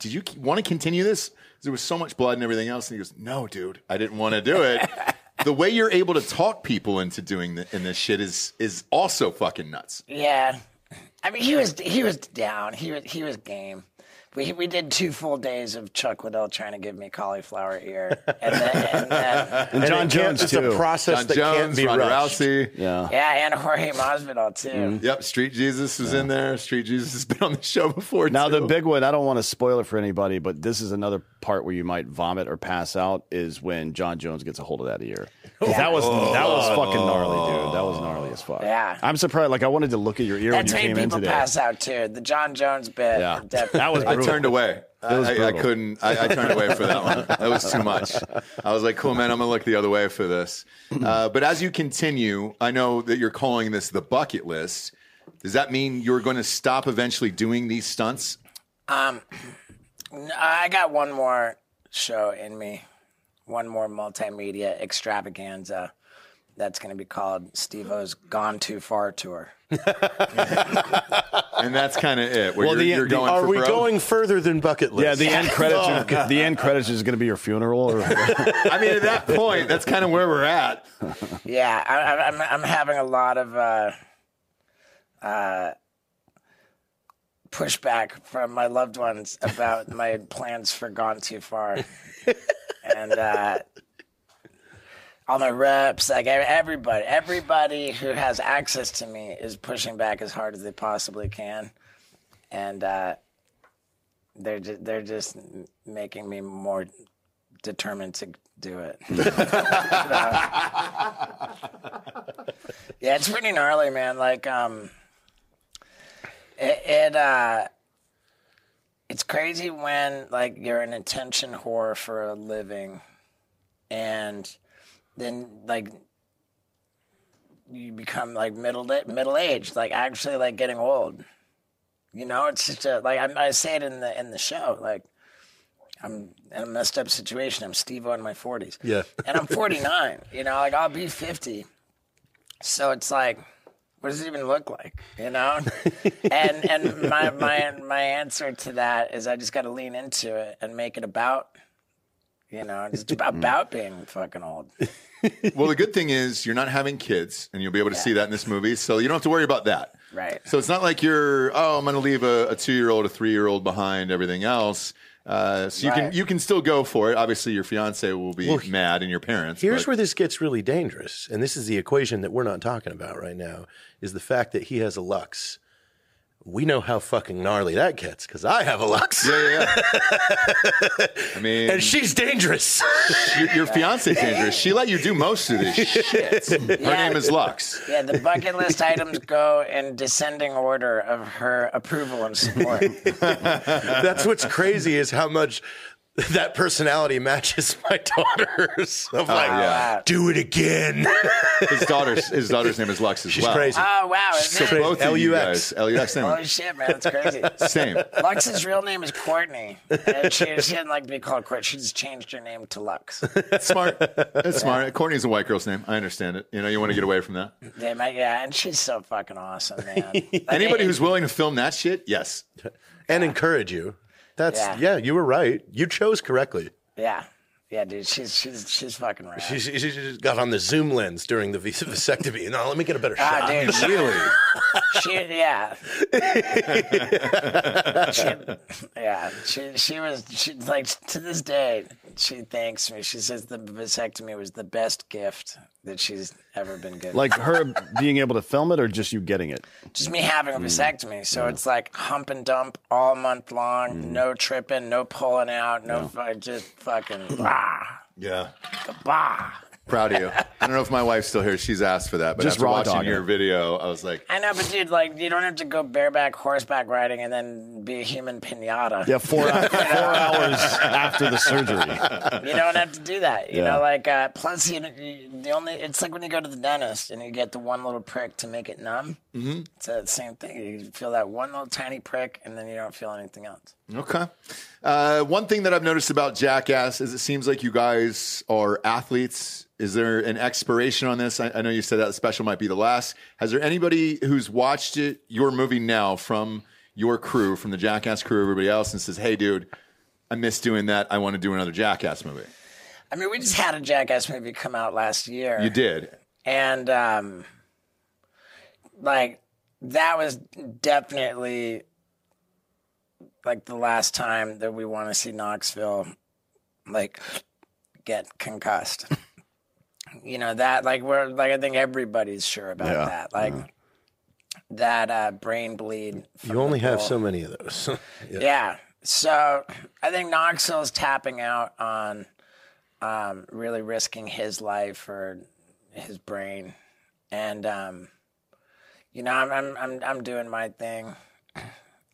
did you want to continue this? There was so much blood and everything else." And he goes, "No, dude, I didn't want to do it." [LAUGHS] the way you're able to talk people into doing the, in this shit is is also fucking nuts. Yeah, I mean, he was he was down. He was he was game. We we did two full days of Chuck Liddell trying to give me cauliflower ear, and then, and uh, then and Jon And it Jones it's too. a process Jon that can't Jones, be Ronda rushed. Rousey. yeah. yeah, and Jorge Masvidal too. Mm-hmm. Yep, Street Jesus was in there. Street Jesus has been on the show before. Now the big one, I don't want to spoil it for anybody, but this is another part where you might vomit or pass out is when Jon Jones gets a hold of that ear. 'Cause That was that was oh. fucking gnarly, dude. That was gnarly as fuck. Yeah. I'm surprised. Like I wanted to look at your ear That's when you came in today. That's made people pass out too. The Jon Jones bit. Yeah. That was I brutal. turned away. I, I, I couldn't. I, I turned away for that one. That was too much. I was like, "Cool, man. I'm gonna look the other way for this." [CLEARS THROAT] Uh, but as you continue, I know that you're calling this the bucket list. Does that mean you're going to stop eventually doing these stunts? Um, I got one more show in me, one more multimedia extravaganza. That's going to be called Steve-O's Gone Too Far tour. And that's kind of it. Where Well, you're, the- you're the- going Are for we broke? going further than bucket list? Yeah, the end [LAUGHS] credits. Are, the end credits is going to be your funeral. Or, [LAUGHS] I mean, at that point, that's kind of where we're at. Yeah, I, I, I'm I'm having a lot of uh, uh, pushback from my loved ones about my plans for Gone Too Far, [LAUGHS] and uh, all my reps, like everybody, everybody who has access to me is pushing back as hard as they possibly can, and uh, they're ju- they're just making me more determined to do it. [LAUGHS] Yeah, it's pretty gnarly, man. Like, um, it, it uh, it's crazy when like you're an attention whore for a living, and then like you become like middle middle aged, like actually like getting old. You know, it's just a like I, I say it in the in the show, like. I'm in a messed up situation. I'm Steve in my 40s. Yeah. [LAUGHS] and I'm 49. You know, like I'll be 50. So it's like, what does it even look like? You know? [LAUGHS] and and my my my answer to that is I just got to lean into it and make it about. You know, it's about, about being fucking old. [LAUGHS] well, the good thing is you're not having kids, and you'll be able to see that in this movie, so you don't have to worry about that. Right. So it's not like you're, oh, I'm going to leave a, a two year old, a three year old behind, everything else. Uh, so you can you can still go for it. Obviously, your fiance will be Well, mad, and your parents. Here's but- where this gets really dangerous, and this is the equation that we're not talking about right now. Is the fact that he has a Lux. We know how fucking gnarly that gets because I have a Lux, Yeah, yeah, yeah. [LAUGHS] I mean, and she's dangerous. [LAUGHS] your, your fiance's dangerous. She let you do most of this [LAUGHS] shit. Her Yeah. name is Lux. Yeah, the bucket list items go in descending order of her approval and support. That's what's crazy is how much [LAUGHS] that personality matches my [LAUGHS] daughter's. Of oh, like, yeah. do it again. [LAUGHS] His daughter's his daughter's name is Lux as She's well. crazy. Oh wow! is So it? both of you LUX. guys, LUX, same. Holy shit, man, that's crazy. same. Lux's real name is Courtney. And she, she didn't like to be called Courtney. She just changed her name to Lux. That's smart. That's smart. Courtney's a white girl's name. I understand it. You know, you want to get away from that. They might, yeah, and she's so fucking awesome, man. Like, Anybody who's willing to film that shit, yes. and encourage you. That's Yeah. yeah. you were right. You chose correctly. yeah, yeah, dude, she's she's she's fucking right. She, she, she just got on the zoom lens during the [LAUGHS] vasectomy. No, let me get a better Ah, shot. dude, she, [LAUGHS] Really? she, yeah, [LAUGHS] she, yeah, she, she was, she like to this day, she thanks me. She says the vasectomy was the best gift that she's ever been given. Like her being able to film it, or just you getting it? just me having a mm. vasectomy. So it's like hump and dump all month long, mm. no tripping, no pulling out, no, fu- just fucking bah, Yeah. bah. Proud of you. I don't know if my wife's still here. She's asked for that, but Just after raw watching dogging your video, I was like, I know, but dude, like, you don't have to go bareback horseback riding and then be a human pinata. Yeah, four [LAUGHS] four hours after the surgery. You don't have to do that. You Yeah. know, like, uh, plus, you, you, the only, it's like when you go to the dentist and you get the one little prick to make it numb. Mm-hmm. It's the same thing. You feel that one little tiny prick and then you don't feel anything else. okay. Uh, one thing that I've noticed about Jackass is it seems like you guys are athletes. Is there an expiration on this? I, I know you said that the special might be the last. Has there anybody who's watched it, your movie now, from your crew, from the Jackass crew, everybody else, and says, hey, dude, I miss doing that. I want to do another Jackass movie? I mean, we just had a Jackass movie come out last year. You did. and um like that was definitely like the last time that we want to see Knoxville like get concussed. [LAUGHS] you know that like we're like I think everybody's sure about Yeah, that. Like that uh brain bleed. You only have so many of those. [LAUGHS] Yeah. Yeah. So I think Knoxville's tapping out on um, really risking his life or his brain, and um, you know, I'm I'm I'm, I'm doing my thing. [CLEARS THROAT] I,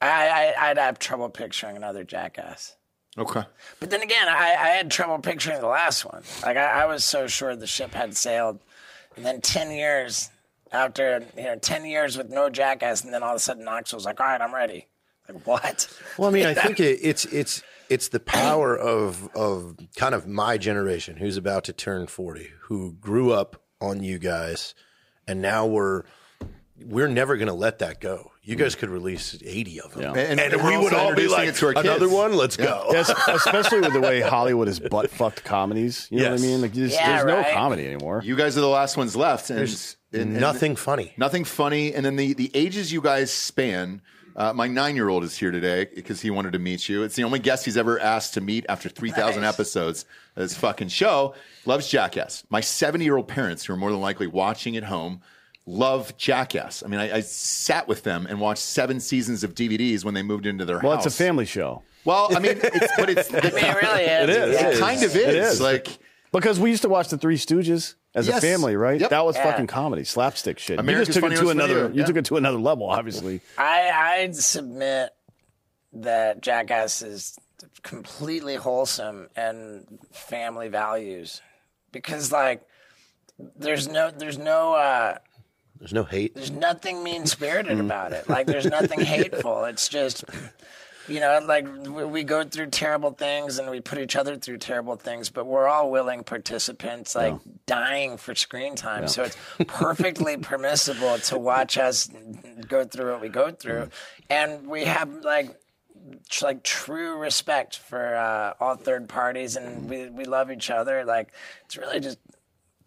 I I'd have trouble picturing another jackass. Okay. But then again, I, I had trouble picturing the last one. Like I, I was so sure the ship had sailed, and then ten years after, you know, ten years with no jackass, and then all of a sudden Knoxville's like, "All right, I'm ready." Like what? Well, I mean, I [LAUGHS] think it, it's it's it's the power of of kind of my generation who's about to turn forty, who grew up on you guys, and now we're we're never going to let that go. You guys could release eighty of them, Yeah. And- and, and we're would all be like, to our another one, let's go. Yes, [LAUGHS] especially with the way Hollywood is butt fucked comedies. You know Yes. what I mean? Like, there's, Yeah, there's no comedy anymore. You guys are the last ones left. And, and- and Nothing funny. Nothing funny. And then the, the ages you guys span. Uh, my nine year old is here today because he wanted to meet you. It's the only guest he's ever asked to meet after 3,000 Nice. episodes of this fucking show. Loves Jackass. My 70 year old parents, who are more than likely watching at home, love Jackass. I mean, I, I sat with them and watched seven seasons of DVDs when they moved into their Well, house. Well, it's a family show. Well, I mean, it's, but it's I [LAUGHS] mean, it really is. It is. it It is. kind of is. It is. Like, Because we used to watch the Three Stooges as Yes. a family, right? Yep. That was Yeah. fucking comedy, slapstick shit. America's you just took it to another. Video, You yeah. took it to another level, obviously. I I'd submit that Jackass is completely wholesome and family values because like there's no there's no uh There's no hate. there's nothing mean spirited about it. Like there's nothing hateful. It's just You know, like we go through terrible things and we put each other through terrible things, but we're all willing participants, like dying for screen time. So it's perfectly [LAUGHS] permissible to watch us go through what we go through, and we have like tr- like true respect for uh, all third parties, and we we love each other. Like it's really just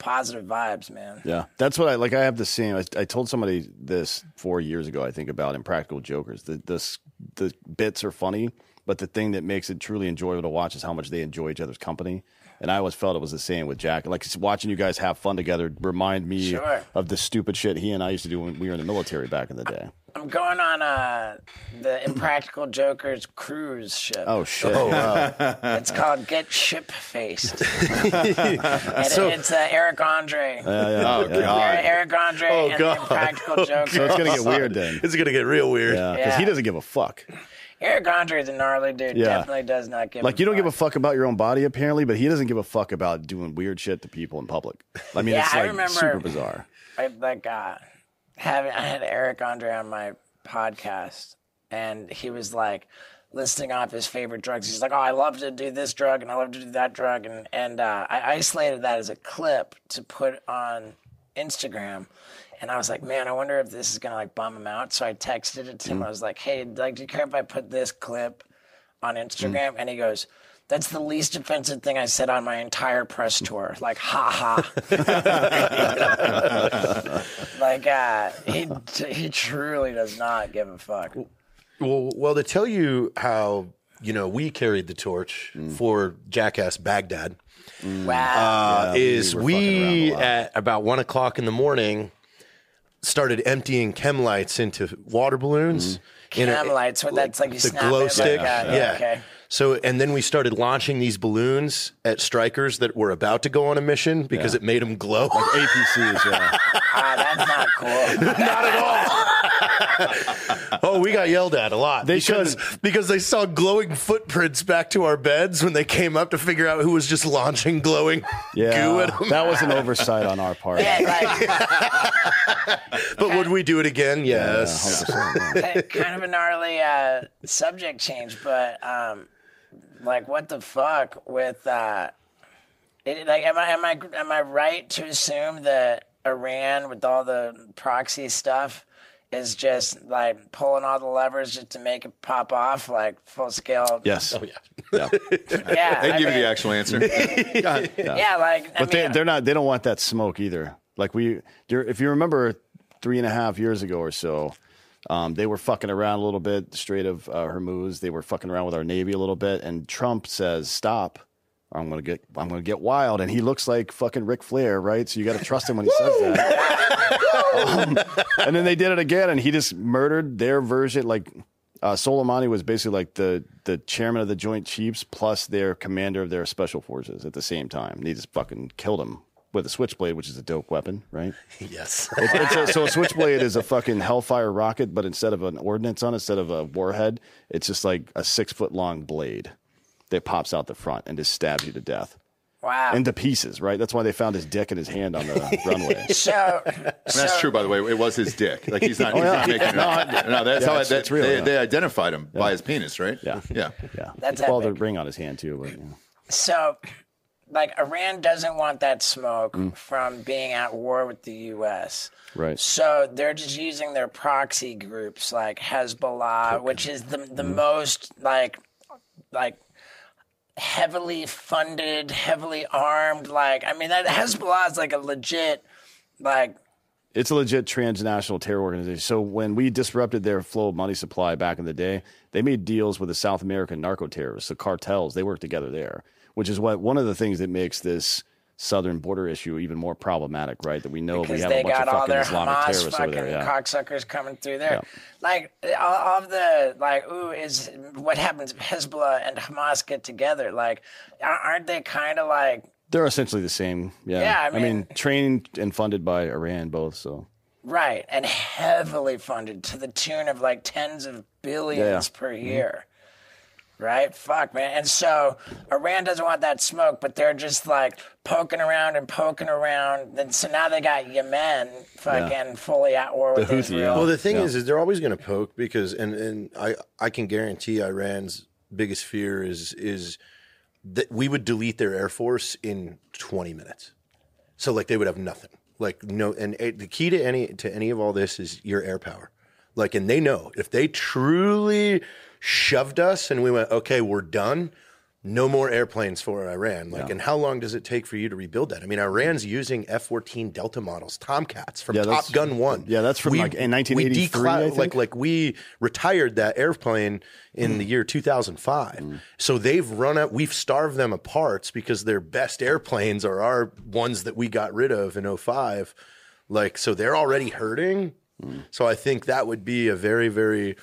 positive vibes, man. Yeah, that's what I like. I have the same. I, I told somebody this four years ago. I think about Impractical Jokers. The the the bits are funny, but the thing that makes it truly enjoyable to watch is how much they enjoy each other's company. And I always felt it was the same with Jack. Like watching you guys have fun together remind me Sure. of the stupid shit he and I used to do when we were in the military back in the day. I'm going on uh, the Impractical Jokers cruise ship. Oh shit! [LAUGHS] It's called Get Ship Faced. [LAUGHS] and So- it's uh, Eric Andre. Oh, God. Eric Andre Oh, and God. the Impractical Jokers. so it's gonna get weird then. It's gonna get real weird. Yeah, because Yeah. he doesn't give a fuck. Eric Andre is a gnarly dude. Yeah. Definitely does not give Like a you don't give a fuck. fuck about your own body apparently, but he doesn't give a fuck about doing weird shit to people in public. [LAUGHS] I mean, Yeah, it's I like remember- super bizarre. I, like uh, having I had Eric Andre on my podcast, and he was like listing off his favorite drugs. He's like, "Oh, I love to do this drug, and I love to do that drug," and and uh, I isolated that as a clip to put on Instagram. And I was like, man, I wonder if this is gonna like bum him out. So I texted it to him. I was like, hey, like, do you care if I put this clip on Instagram? And he goes, that's the least offensive thing I said on my entire press tour. Like, ha ha. [LAUGHS] like, uh, he he truly does not give a fuck. Well, well, to tell you how you know we carried the torch for Jackass Baghdad Wow. uh, is we we, fucking around a lot. at about one o'clock in the morning started emptying chem lights into water balloons. in a- Chem lights, what that's like you the snap glow it like stick. that. yeah. Okay. So and then we started launching these balloons at Strykers that were about to go on a mission because it made them glow. Like APCs, yeah. [LAUGHS] Ah, that's not cool. [LAUGHS] Not at all. [LAUGHS] oh, we got yelled at a lot They because because they saw glowing footprints back to our beds when they came up to figure out who was just launching glowing goo at them. that was an oversight on our part. Yeah, like, But would we do it again? Yes. 100%, yeah. kind of a gnarly uh, subject change, but um, like, what the fuck with uh, it, like, am I am I am I right to assume that Iran with all the proxy stuff is just like pulling all the levers just to make it pop off, like full scale? Yes. Oh, yeah. [LAUGHS] Yeah. yeah. They I give you mean, the actual answer. [LAUGHS] yeah, like, I But they, mean, they're not. They don't want that smoke either. Like we, if you remember, three and a half years ago or so, um, they were fucking around a little bit. Strait of uh, Hormuz. They were fucking around with our navy a little bit, and Trump says, "Stop." or I'm gonna get I'm gonna get wild, and he looks like fucking Ric Flair, right? So you got to trust him when he says that. [LAUGHS] Um, and then they did it again, and he just murdered their version. Like uh, Soleimani was basically like the the chairman of the Joint Chiefs plus their commander of their special forces at the same time. And he just fucking killed him with a switchblade, which is a dope weapon, right? [LAUGHS] Yes. It- it's a, so a [LAUGHS] switchblade is a fucking hellfire rocket, but instead of an ordnance on it, instead of a warhead, it's just like a six foot long blade that pops out the front and just stabs you to death wow. into pieces. Right? That's why they found his dick and his hand on the [LAUGHS] runway. so, That's so- true, by the way. It was his dick. Like he's not. Oh, he's yeah. not making it up. No, that's Yeah, how it's- that, it's real, they, yeah. they identified him by his penis, right? Yeah. Yeah. Yeah, That's well, the epic. ring on his hand too. But, yeah. So, like, Iran doesn't want that smoke Mm. from being at war with the U.S. Right. So they're just using their proxy groups like Hezbollah, which is the the Mm. most like like heavily funded, heavily armed. Like, I mean, that Hezbollah is like a legit like It's a legit transnational terror organization. So when we disrupted their flow of money supply back in the day, they made deals with the South American narco terrorists, the cartels. They worked together there, which is what one of the things that makes this southern border issue even more problematic, right? That we know we have a bunch got of all fucking Islamic Hamas terrorists over there. Yeah. cocksuckers coming through there. Yeah. Like all of the like, ooh, is what happens if Hezbollah and Hamas get together? Like, aren't they kind of like They're essentially the same. Yeah. Yeah, I I mean, mean- trained and funded by Iran both. So right and heavily funded to the tune of like tens of billions Yeah. per mm-hmm. year? Right? Fuck, man. And so Iran doesn't want that smoke, but they're just like poking around and poking around. And so now they got Yemen fucking fully at war with The Houthi, Israel. yeah. Well, the thing Yeah. is, is they're always going to poke because, and and I I can guarantee Iran's biggest fear is is that we would delete their air force in 20 minutes. So like they would have nothing. Like no, and eh, the key to any to any of all this is your air power. Like, and they know if they truly shoved us and we went, okay, we're done. No more airplanes for Iran. Like, and how long does it take for you to rebuild that? I mean, Iran's using F-14 Delta models, Tomcats from Yeah, Top Gun One. yeah, that's from, like, in 1983, I think? like like we retired that airplane in the year 2005. Mm. So they've run out. We've starved them of parts because their best airplanes are our ones that we got rid of in 05. Like so, they're already hurting. Mm. So I think that would be a very very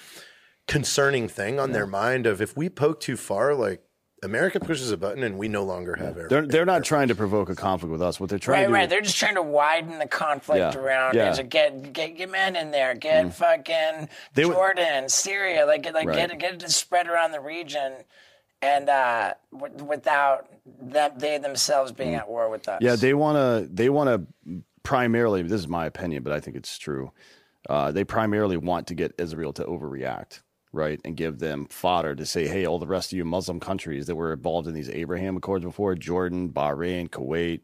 concerning thing on their mind. Of if we poke too far, like America pushes a button and we no longer have air. They're they're not trying to provoke a conflict with us. What they're trying Right, to do right. They're just trying to widen the conflict Yeah, around yeah. Mm. it. So get get Yemen in there, get fucking They would- Jordan, Syria, like get like Right. get it get it spread around the region, and uh, w- without them they themselves being at war with us. Mm. Yeah, they want to. They want to primarily. This is my opinion, but I think it's true. Uh, they primarily want to get Israel to overreact, right, and give them fodder to say, "Hey, all the rest of you Muslim countries that were involved in these Abraham Accords before, Jordan, Bahrain, Kuwait,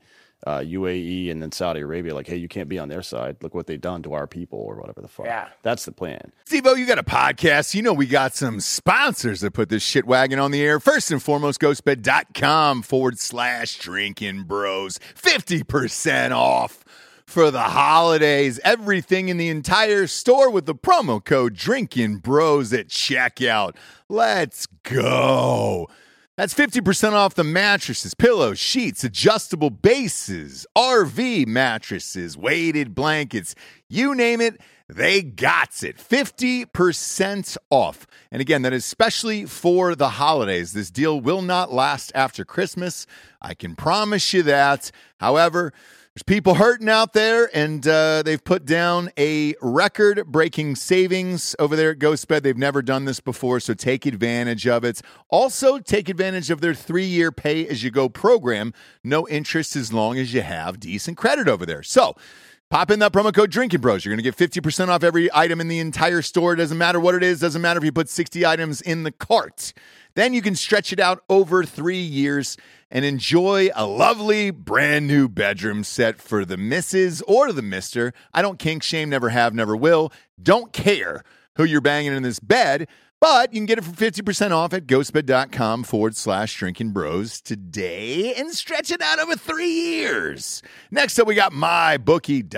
uh, UAE, and then Saudi Arabia, like, hey, you can't be on their side. Look what they've done to our people, or whatever the fuck. Yeah. That's the plan. Steve you got a podcast. You know we got some sponsors that put this shit wagon on the air. First and foremost, ghostbed.com forward slash Drinkin Bros. 50% off for the holidays. Everything in the entire store with the promo code Drinkin Bros at checkout. Let's go. That's 50% off the mattresses, pillows, sheets, adjustable bases, RV mattresses, weighted blankets, you name it, they got it. 50% off. And again, that is especially for the holidays. This deal will not last after Christmas. I can promise you that. However, there's people hurting out there, and uh, they've put down a record breaking savings over there at GhostBed. They've never done this before, so take advantage of it. Also, take advantage of their three year pay as you go program. No interest as long as you have decent credit over there. So, Pop in that promo code Drinkin Bros. You're going to get 50% off every item in the entire store. It Doesn't matter what it is, doesn't matter if you put 60 items in the cart. Then you can stretch it out over three years and enjoy a lovely brand new bedroom set for the missus or the mister. I don't kink shame, never have, never will. Don't care who you're banging in this bed. But you can get it for 50% off at ghostbed.com forward slash Drinkin Bros today and stretch it out over three years. Next up, we got mybookie.com.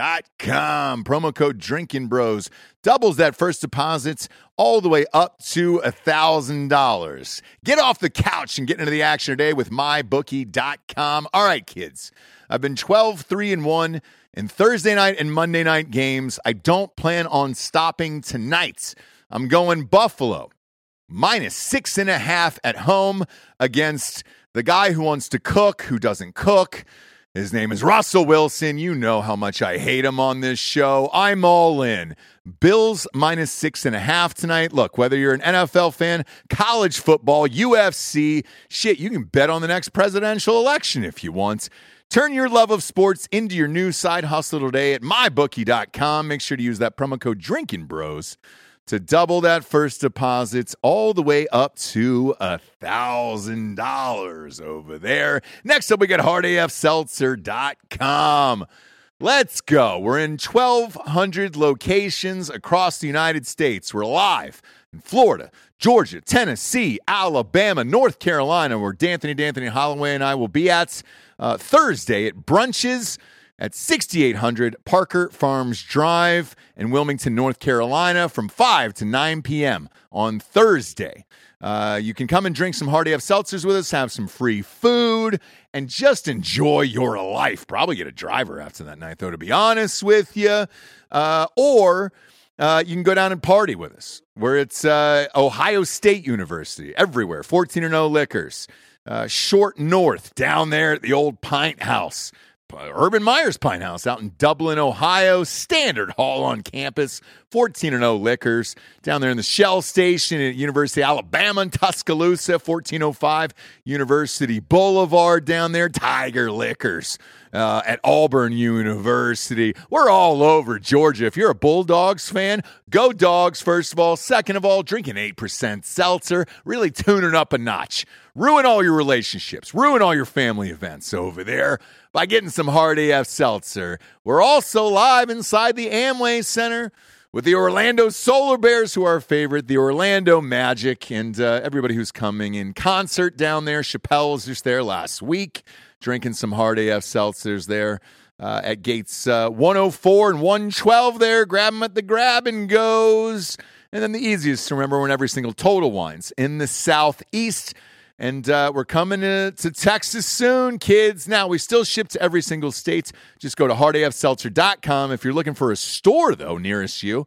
Promo code Drinkin Bros doubles that first deposits all the way up to $1,000. Get off the couch and get into the action today with mybookie.com. All right, kids. I've been 12, 3, and 1 in Thursday night and Monday night games. I don't plan on stopping tonight. I'm going Buffalo minus six and a half at home against the guy who wants to cook, who doesn't cook. His name is Russell Wilson. You know how much I hate him on this show. I'm all in. Bills minus six and a half tonight. Look, whether you're an NFL fan, college football, UFC, shit, you can bet on the next presidential election if you want. Turn your love of sports into your new side hustle today at mybookie.com. Make sure to use that promo code Drinkin Bros to double that first deposits all the way up to a thousand dollars over there. Next up, we got hardafseltzer.com. Let's go. We're in 1,200 locations across the United States. We're live in Florida, Georgia, Tennessee, Alabama, North Carolina, where D'Anthony, D'Anthony Holloway, and I will be at uh, Thursday at brunches at 6800 Parker Farms Drive in Wilmington, North Carolina from 5 to 9 p.m. on Thursday. Uh, you can come and drink some Hard AF seltzers with us, have some free food, and just enjoy your life. Probably get a driver after that night, though, to be honest with you. Uh, or uh, you can go down and party with us, where it's uh, Ohio State University, everywhere, 14 and 0 liquors. Uh, Short North, down there at the old Pint House. Urban Meyer's Pint House out in Dublin, Ohio. Standard Hall on campus. 14 and 0 Liquors. Down there in the Shell Station at University of Alabama in Tuscaloosa, 1405 University Boulevard down there, Tiger Liquors. Uh, at Auburn University. We're all over Georgia. If you're a Bulldogs fan, go Dogs, first of all. Second of all, drinking 8% seltzer, really tuning up a notch. Ruin all your relationships, ruin all your family events over there by getting some hard AF seltzer. We're also live inside the Amway Center with the Orlando Solar Bears, who are our favorite, the Orlando Magic, and uh, everybody who's coming in concert down there. Chappelle was just there last week, drinking some hard AF seltzers there. Uh, at gates uh, 104 and 112 there. Grab them at the grab and goes. And then the easiest to remember when every single total wines in the southeast. And uh, we're coming to, to Texas soon, kids. Now, we still ship to every single state. Just go to hardafseltzer.com. If you're looking for a store, though, nearest you,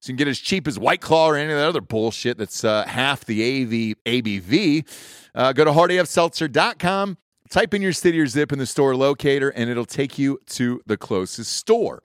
so you can get as cheap as White Claw or any of that other bullshit that's uh, half the AV, ABV, uh, go to hardafseltzer.com. Type in your city or zip in the store locator, and it'll take you to the closest store.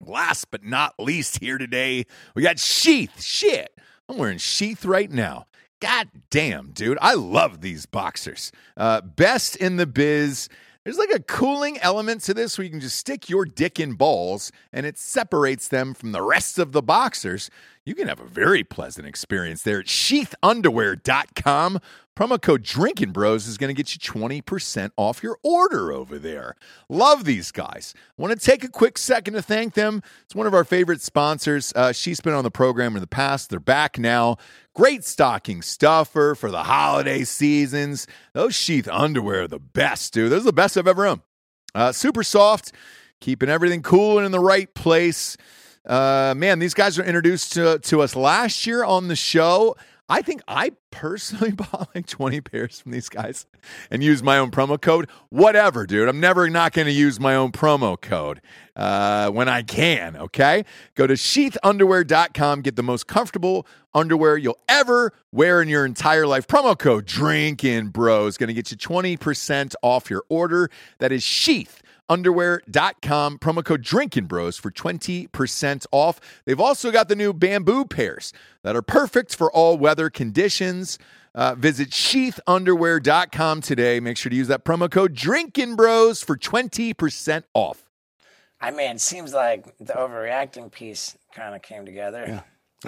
Last but not least, here today, we got Sheath. Shit, I'm wearing Sheath right now. God damn, dude. I love these boxers. Uh, best in the biz. There's like a cooling element to this where you can just stick your dick in balls and it separates them from the rest of the boxers. You can have a very pleasant experience there at sheathunderwear.com. Promo code Drinkin Bros is going to get you 20% off your order over there. Love these guys. Want to take a quick second to thank them. It's one of our favorite sponsors. Uh, she's been on the program in the past. They're back now. Great stocking stuffer for the holiday seasons. Those sheath underwear are the best, dude. Those are the best I've ever owned. Uh, super soft, keeping everything cool and in the right place. Uh, man, these guys were introduced to, to us last year on the show. I think I personally [LAUGHS] bought like 20 pairs from these guys and used my own promo code. Whatever, dude. I'm never not going to use my own promo code uh, when I can, okay? Go to sheathunderwear.com. Get the most comfortable underwear you'll ever wear in your entire life. Promo code Drinkin Bros going to get you 20% off your order. That is Sheath underwear.com promo code Drinkin Bros for 20% off they've also got the new bamboo pairs that are perfect for all weather conditions uh, visit sheathunderwear.com today make sure to use that promo code Drinkin Bros for 20% off I mean, it seems like the overreacting piece kind of came together. Yeah.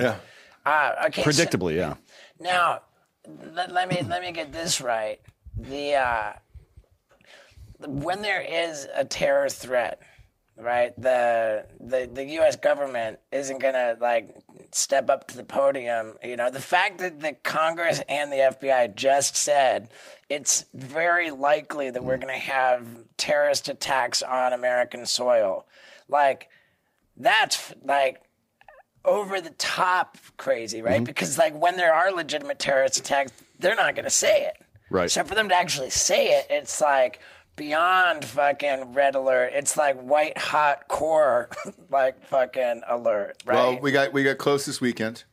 yeah Uh, okay. so- Predictably, yeah. Now, let, let me let me get this right. The uh, when there is a terror threat, right? The the the U.S. government isn't gonna like step up to the podium. You know, the fact that the Congress and the FBI just said it's very likely that we're gonna have terrorist attacks on American soil, like that's like over the top crazy, right? Mm-hmm. Because like when there are legitimate terrorist attacks, they're not going to say it. Right. So for them to actually say it, it's like beyond fucking red alert. It's like white hot core, [LAUGHS] like fucking alert, right? Well, we got we got close this weekend.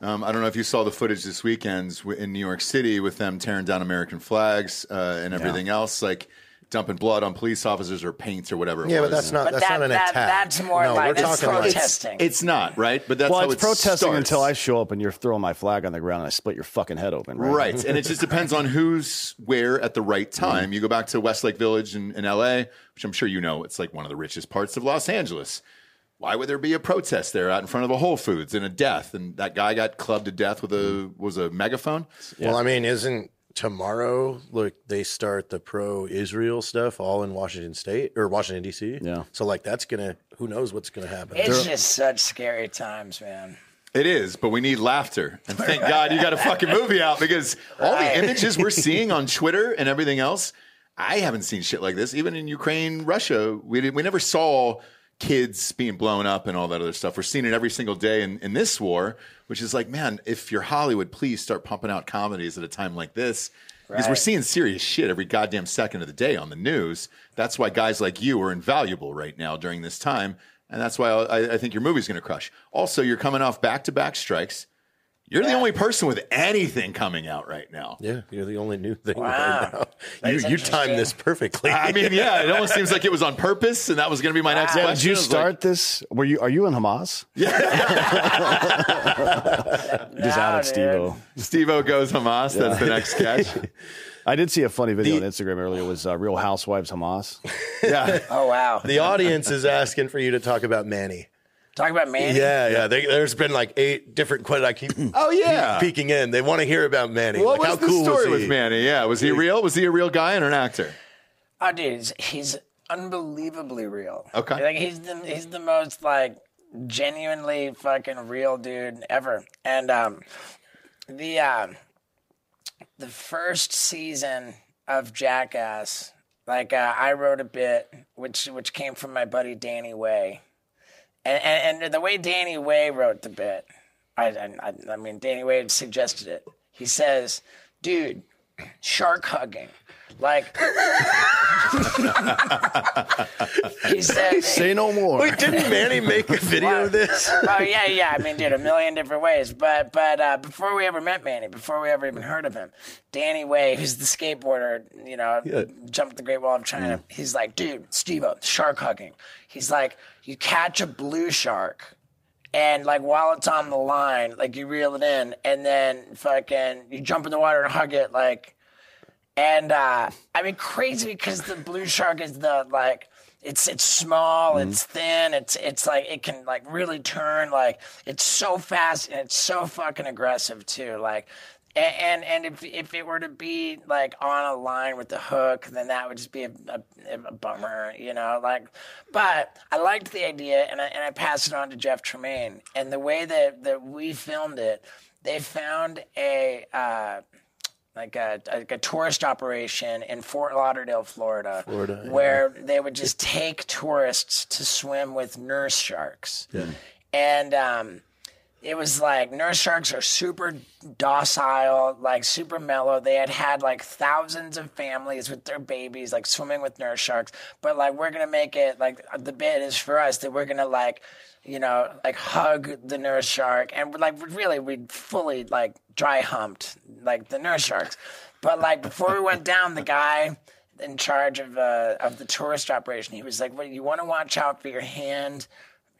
Um, I don't know if you saw the footage this weekend in New York City with them tearing down American flags uh, and everything else, like dumping blood on police officers or paints or whatever. It Yeah, was. but that's not But that's that- not an that- attack. that's more no, like- we're that's talking like protesting. It's not right, but that's Well, how it's it protesting starts. until I show up and you're throwing my flag on the ground and I split your fucking head open. Right. Right. and it just depends on who's where at the right mm-hmm. time. You go back to Westlake Village in, in LA, which I'm sure you know, it's like one of the richest parts of Los Angeles. Why would there be a protest there out in front of a Whole Foods and a death? And that guy got clubbed to death with a was a megaphone. Well, I mean, isn't tomorrow like they start the pro-Israel stuff all in Washington State or Washington D.C. Yeah. So like that's gonna who knows what's gonna happen. it's just such scary times, man. It is, but we need laughter. And thank God you got a fucking movie out because all the images we're [LAUGHS] seeing on Twitter and everything else, I haven't seen shit like this. Even in Ukraine, Russia, we did, we never saw kids being blown up and all that other stuff. We're seeing it every single day in, in this war, which is like, man, if you're Hollywood, please start pumping out comedies at a time like this. Because we're seeing serious shit every goddamn second of the day on the news. That's why guys like you are invaluable right now during this time. And that's why I, I think your movie's going to crush. Also, you're coming off back to back strikes. You're the only person with anything coming out right now. Yeah, you're the only new thing Wow. right now. You, you timed this perfectly. I mean, [LAUGHS] yeah, it almost seems like it was on purpose, and that was going to be my next Wow. Yeah, question. did you start like- this? Were you? Are you in Hamas? Yeah. [LAUGHS] Just No, out of dude. Steve-O. Steve-O goes Hamas. That's the next catch. [LAUGHS] I did see a funny video on Instagram earlier. It was uh, Real Housewives Hamas. Yeah. Oh wow. the audience is asking for you to talk about Manny. Talk about Manny. Yeah, yeah. They, there's been like eight different questions. I keep Oh yeah. [CLEARS THROAT] peeking in. They want to hear about Manny. What like, was how the cool story was with Manny? Yeah, was he real? Was he a real guy and an actor? Oh, dude, he's, he's unbelievably real. Okay. like he's the he's the most like genuinely fucking real dude ever. And um, the um, the first season of Jackass, like uh, I wrote a bit which which came from my buddy Danny Way, and and, the way Danny Way wrote the bit, I, I I mean Danny Way suggested it. He says, "Dude, shark hugging." Like [LAUGHS] he said, Say no more. Wait, didn't Manny make a video of this? [LAUGHS] oh yeah, yeah. I mean, dude, a million different ways. But but uh, before we ever met Manny, before we ever even heard of him, Danny Way, who's the skateboarder, you know, Yeah. jumped the Great Wall of China. He's like, dude, Steve-O, shark hugging. He's like, you catch a blue shark. And like while it's on the line, like you reel it in, and then fucking you jump in the water and hug it, like and uh, I mean, crazy because the blue shark is the like it's it's small, it's thin, it's it's like it can like really turn, like it's so fast and it's so fucking aggressive too, like. a- And and if if it were to be like on a line with the hook, then that would just be a, a, a bummer, you know. Like, but I liked the idea, and I and I passed it on to Jeff Tremaine. And the way that that we filmed it, they found a. Uh, like a, like a tourist operation in Fort Lauderdale, Florida, where they would just take tourists to swim with nurse sharks. And um, it was like nurse sharks are super docile, like super mellow. They had had like thousands of families with their babies, like swimming with nurse sharks. But like we're gonna make it like the bit is for us that we're gonna like, you know, like hug the nurse shark, and like really we fully like dry humped like the nurse sharks. But like before we went down, the guy in charge of uh, of the tourist operation, he was like, "Well, you want to watch out for your hand."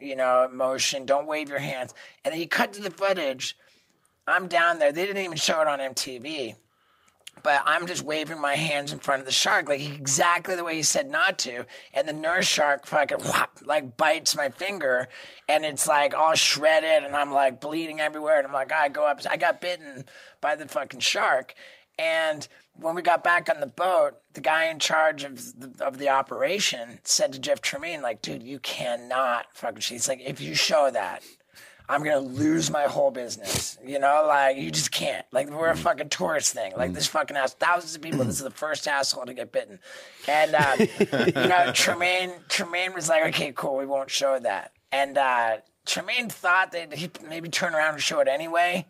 you know, motion. Don't wave your hands. And then you cut to the footage. I'm down there. They didn't even show it on MTV. But I'm just waving my hands in front of the shark, like exactly the way he said not to. And the nurse shark fucking whop, like bites my finger, and it's like all shredded, and I'm like bleeding everywhere. And I'm like, I go up, I got bitten by the fucking shark. And when we got back on the boat, the guy in charge of the, of the operation said to Jeff Tremaine, like, dude, you cannot fucking. He's like, if you show that, I'm gonna lose my whole business. You know, like you just can't. Like we're a fucking tourist thing. Like this fucking ass, thousands of people. This is the first asshole to get bitten. And um, [LAUGHS] you know, Tremaine, Tremaine was like, okay, cool, we won't show that. And uh, Tremaine thought that he'd maybe turn around and show it anyway.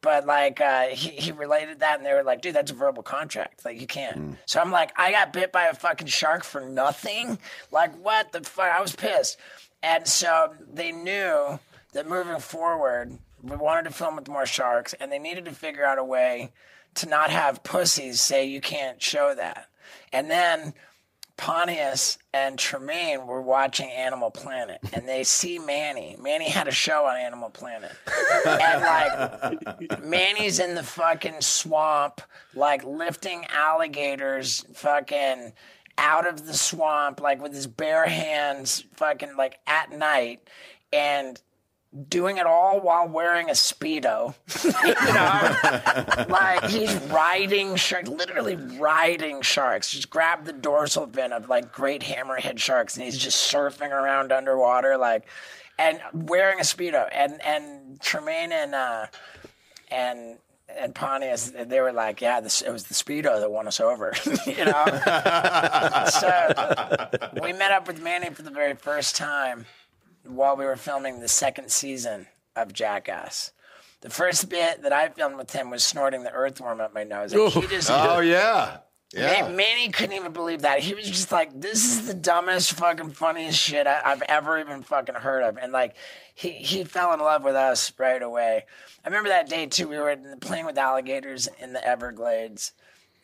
But like uh, he he related that, and they were like, "Dude, that's a verbal contract. Like you can't." So I'm like, "I got bit by a fucking shark for nothing. Like what the fuck?" I was pissed, and so they knew that moving forward, we wanted to film with more sharks, and they needed to figure out a way to not have pussies say you can't show that. And then Pontius and Tremaine were watching Animal Planet, and they see Manny. Manny had a show on Animal Planet, and like Manny's in the fucking swamp, like lifting alligators, fucking out of the swamp, like with his bare hands, fucking like at night, and doing it all while wearing a speedo. [LAUGHS] you know, like he's riding sharks, literally riding sharks. Just grab the dorsal fin of like great hammerhead sharks, and he's just surfing around underwater, like, and wearing a speedo. And and Tremaine and uh, and and Pontius, they were like, yeah, this, it was the speedo that won us over, [LAUGHS] you know. [LAUGHS] so we met up with Manny for the very first time while we were filming the second season of Jackass. The first bit that I filmed with him was snorting the earthworm up my nose. And he just, Oh yeah. Yeah. Man, Manny couldn't even believe that. He was just like, "This is the dumbest, fucking funniest shit I, I've ever even fucking heard of." And like, he he fell in love with us right away. I remember that day too. We were playing with alligators in the Everglades,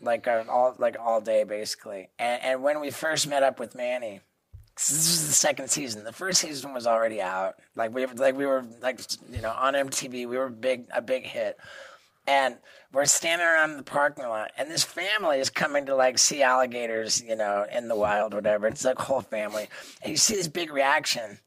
like uh, all like all day basically. And and when we first met up with Manny, 'cause this was the second season. The first season was already out. Like we like we were like you know on MTV. We were big a big hit and we're standing around the parking lot and this family is coming to like see alligators you know in the wild whatever it's like a whole family and you see this big reaction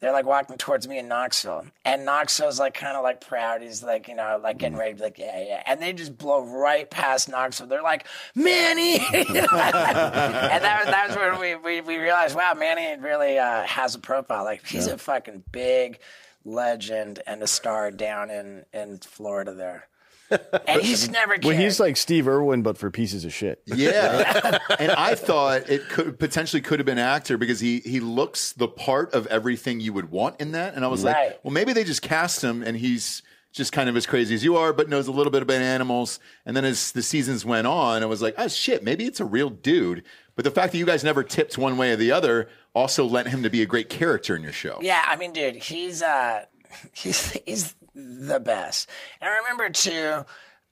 they're like walking towards me in Knoxville, and Knoxville's like kind of like proud. He's like, you know, like getting ready to be like, yeah, yeah. And they just blow right past Knoxville. They're like, Manny! [LAUGHS] and that was, that was when we, we, we realized, wow, Manny really uh, has a profile. Like, he's a fucking big legend and a star down in, in Florida there. [LAUGHS] And he's never cared. Well, he's like Steve Irwin, but for pieces of shit. [LAUGHS] Yeah, and I thought it could potentially could have been actor because he he looks the part of everything you would want in that, and I was Right. like, well, maybe they just cast him and he's just kind of as crazy as you are, but knows a little bit about animals. And then as the seasons went on, I was like, oh shit, maybe it's a real dude. But the fact that you guys never tipped one way or the other also lent him to be a great character in your show. Yeah, I mean, dude, he's uh, [LAUGHS] he's he's the best. And I remember too,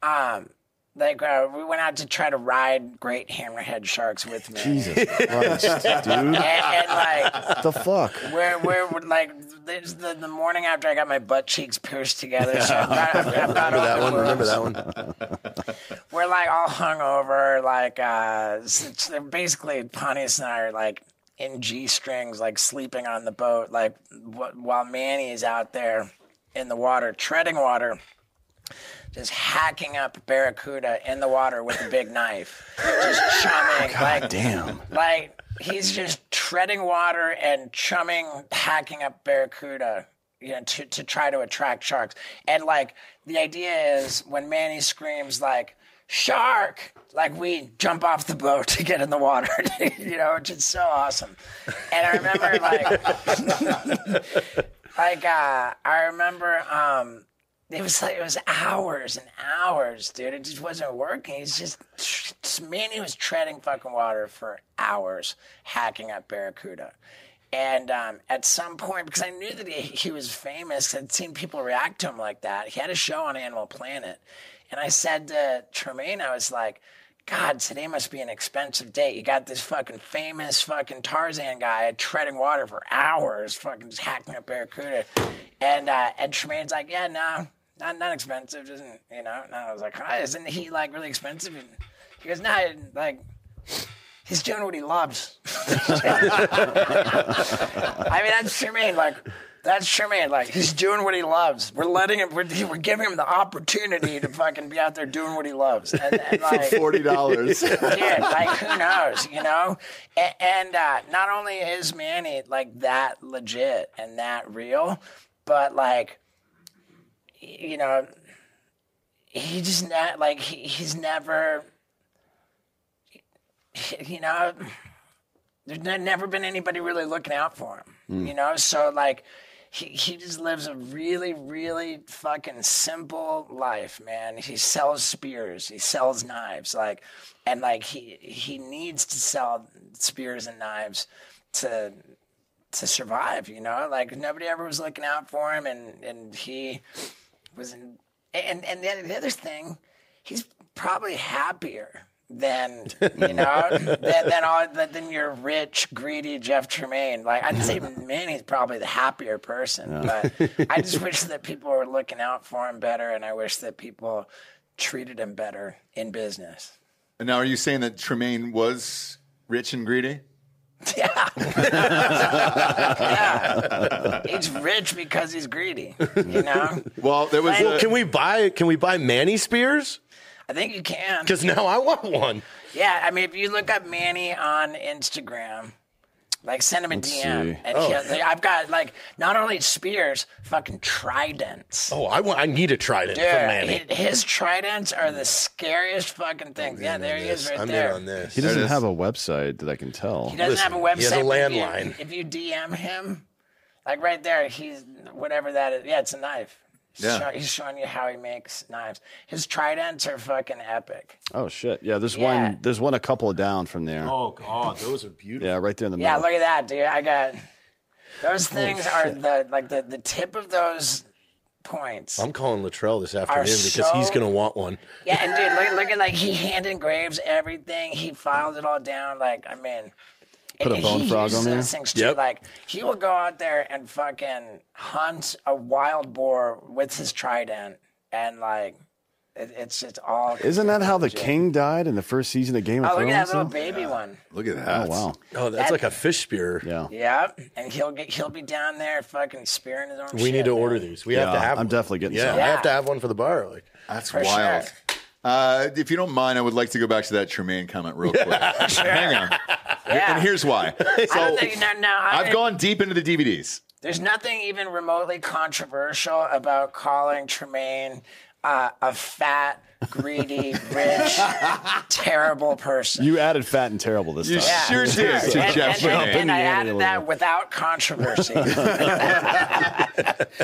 um, like uh, we went out to try to ride great hammerhead sharks with me. Jesus [LAUGHS] Christ, dude. And, and like the fuck? we're we're we're, like there's the, the morning after I got my butt cheeks pierced together. So I've got, I've, I've got Remember that one? Remember that one? We're like all hungover, like uh, s- s- basically Pontius and I are like in g strings, like sleeping on the boat, like wh- while Manny is out there in the water, treading water, just hacking up barracuda in the water with a big knife, just [LAUGHS] chumming, like Damn. like he's just treading water and chumming, hacking up barracuda, you know, to, to try to attract sharks. And like the idea is when Manny screams like shark, like we jump off the boat [LAUGHS] to get in the water, [LAUGHS] you know, which is so awesome. And I remember like like uh I remember um it was like it was hours and hours, dude. It just wasn't working. It's just, Manny was treading fucking water for hours, hacking up barracuda. And um, at some point, because I knew that he, he was famous, I'd seen people react to him like that. He had a show on Animal Planet, and I said to Tremaine, I was like, God, today must be an expensive day. You got this fucking famous fucking Tarzan guy treading water for hours, fucking just hacking up barracuda. And uh, and Tremaine's like, yeah, no, not not expensive, isn't you know? And I was like, oh, isn't he like really expensive? And he goes, no, like he's doing what he loves. [LAUGHS] I mean, that's Tremaine. Like, that's Tremaine. Like, he's doing what he loves. We're letting him. We're, we're giving him the opportunity to fucking be out there doing what he loves. And, and [LAUGHS] like, Forty dollars. dude, like who knows, you know? And, and uh, not only is Manny like that legit and that real, but like, you know, he just not like he, he's never, you know, there's never been anybody really looking out for him, you know. So like. He, he just lives a really, really fucking simple life, man. He sells spears, he sells knives, like, and like he he needs to sell spears and knives to to survive, you know. Like nobody ever was looking out for him, and and he was in, and and the, the other thing, he's probably happier than you know than than, all, than than your rich, greedy Jeff Tremaine. Like I'd say, Manny's probably the happier person, but [LAUGHS] I just wish that people were looking out for him better, and I wish that people treated him better in business. And now, are you saying that Tremaine was rich and greedy? [LAUGHS] Yeah. yeah. He's rich because he's greedy, you know? Well, there was. Well, a- Can we buy? Can we buy Manny Spears? I think you can. Because now I want one. Yeah, I mean, if you look up Manny on Instagram, like send him a DM. see. And Oh. he'll- like, I've got like not only spears, fucking tridents. Oh, I want. I need a trident Dude, for Manny. hi- his tridents are the scariest fucking things. yeah, there he is right I'm there. in on this. He doesn't is. have a website that I can tell. He doesn't Listen, have a website. he has a but if you- landline. If you DM him, like right there, he's whatever that is. Yeah, it's a knife. He's, Yeah. show- he's showing you how he makes knives. His tridents are fucking epic. Oh shit! Yeah, there's Yeah. one. There's one a couple down from there. Oh god, those are beautiful. Yeah, right there in the Yeah, middle. Yeah, look at that, dude. I got those things are the like the the tip of those points. I'm calling Latrell this afternoon because so- he's gonna want one. Yeah, and dude, look, look at like he [LAUGHS] hand engraves everything. He files it all down. Like, I mean, Put a bone he frog uses on there? those Things too. Yep. Like, he will go out there and fucking hunt a wild boar with his trident, and like, it, it's it's all. Isn't that how the king died in the first season of Game of Oh, look Thrones? at that little though? baby one. Look at oh, that. Oh wow! Oh, that's like a fish spear. Yeah, Yeah, and he'll get he'll be down there fucking spearing his own. We shit, need to man. order these. We Yeah, have to have. I'm one. definitely getting Yeah, some. I have to have one for the bar. Like, That's For wild. sure. Uh, if you don't mind, I would like to go back to that Tremaine comment real quick. [LAUGHS] Hang on. Yeah. And here's why. I So don't think, no, no, I I've mean- gone deep into the DVDs. There's nothing even remotely controversial about calling Tremaine uh, a fat, greedy, rich, terrible person. you added fat and terrible this You time. Yeah, sure did to and, Jeff and, and, and I added that without controversy. [LAUGHS]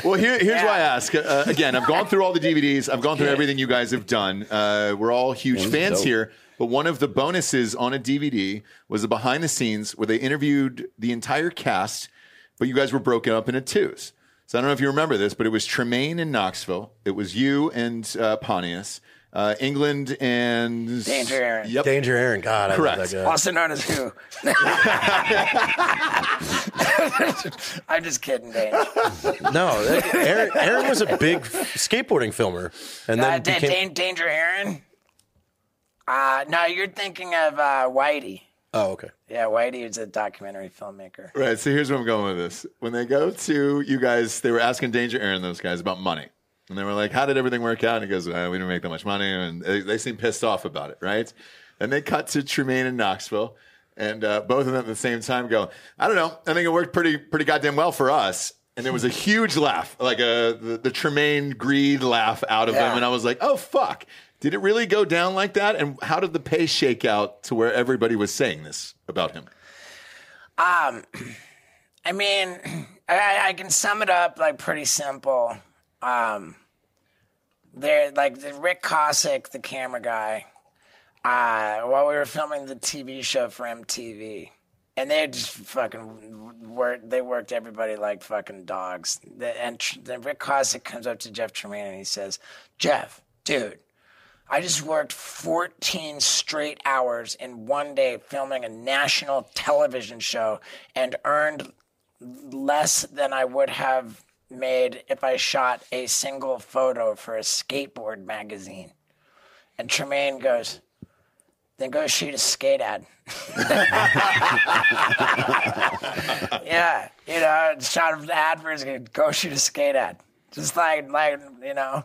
Well, here, here's Yeah. why I ask. Uh, again, I've gone through all the DVDs. I've gone through everything you guys have done. Uh, we're all huge was fans dope. here. But one of the bonuses on a DVD was a behind the scenes where they interviewed the entire cast, but you guys were broken up into twos. So I don't know if you remember this, but it was Tremaine and Knoxville. It was you and uh, Pontius, uh, England and Danger Aaron. Yep. Danger Aaron. God, I Correct. love that guy. also known as who? [LAUGHS] I'm just kidding, Dane. No, that- Aaron, Aaron was a big skateboarding filmer, and Uh, then Da- became. Dan- Danger Aaron? Uh, no, you're thinking of uh, Whitey. oh, okay. Yeah, Whitey is a documentary filmmaker. Right. So here's where I'm going with this. When they go to you guys, they were asking Danger Aaron, those guys, about money. And they were like, How did everything work out? And he goes, uh, We didn't make that much money. And they, they seem pissed off about it. Right. And they cut to Tremaine and Knoxville. And uh, both of them at the same time go, I don't know. I think it worked pretty, pretty goddamn well for us. And there was a huge laugh, like a, the, the Tremaine greed laugh out of them. And I was like, Oh, fuck. Did it really go down like that? And how did the pay shake out to where everybody was saying this about him? Um, [CLEARS THROAT] I mean, [CLEARS THROAT] I, I can sum it up like pretty simple. Um, there, like Rick Kosick, the camera guy, uh, while we were filming the TV show for MTV, and they just fucking worked. They worked everybody like fucking dogs. And then Rick Kosick comes up to Jeff Tremaine and he says, "Jeff, dude." I just worked 14 straight hours in one day filming a national television show and earned less than I would have made if I shot a single photo for a skateboard magazine. And Tremaine goes, then go shoot a skate ad. [LAUGHS] yeah, you know, shot an ad for go shoot a skate ad. Just like, like, you know,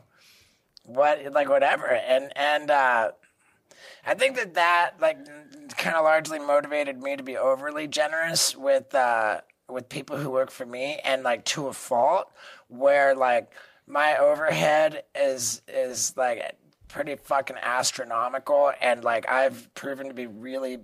what, like whatever. And, and, uh, I think that that like kind of largely motivated me to be overly generous with uh, with people who work for me, and like to a fault, where like my overhead is is like pretty fucking astronomical, and like I've proven to be really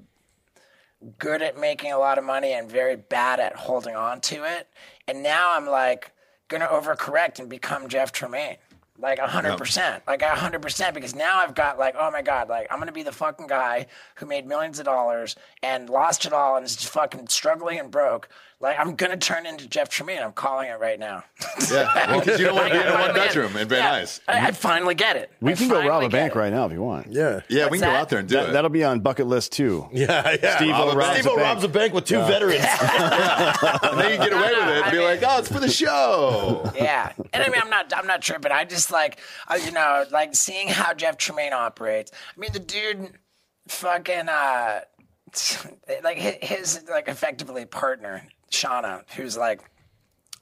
good at making a lot of money and very bad at holding on to it, and now I'm like gonna overcorrect and become Jeff Tremaine. Like a hundred percent, like a hundred percent, because now I've got like, oh my god, like I'm gonna be the fucking guy who made millions of dollars and lost it all and is fucking struggling and broke. Like I'm gonna turn into Jeff Tremaine. I'm calling it right now. Yeah, [LAUGHS] because you don't want to be in a one bedroom in Van Yeah, Nuys. I, I finally get it. We I can go rob a bank it. right now if you want. Yeah. Yeah, we What's can go out there and do That, it. that'll be on bucket list too. [LAUGHS] Yeah, yeah. Steve-O robs a Steve-O bank. robs a bank with two veterans. [LAUGHS] and then you get away with it and be like, oh, it's for the show. Yeah, and I mean, I'm not, I'm not tripping. I just like, uh, you know, like seeing how Jeff Tremaine operates. I mean, the dude, fucking, uh, like his, his like effectively partner, Shanna, who's like,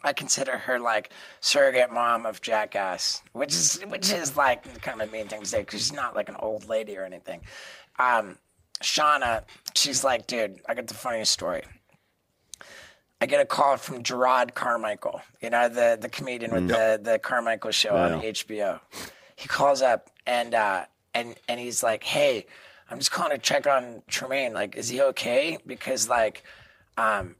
I consider her like surrogate mom of Jackass, which is which is like kind of a mean thing to say because she's not like an old lady or anything. Um, Shanna, she's like, dude, I got the funniest story. I get a call from Jerrod Carmichael, you know, the, the comedian with the, the Carmichael show on HBO. He calls up and uh, and and he's like, Hey, I'm just calling to check on Tremaine. Like, is he okay? Because like um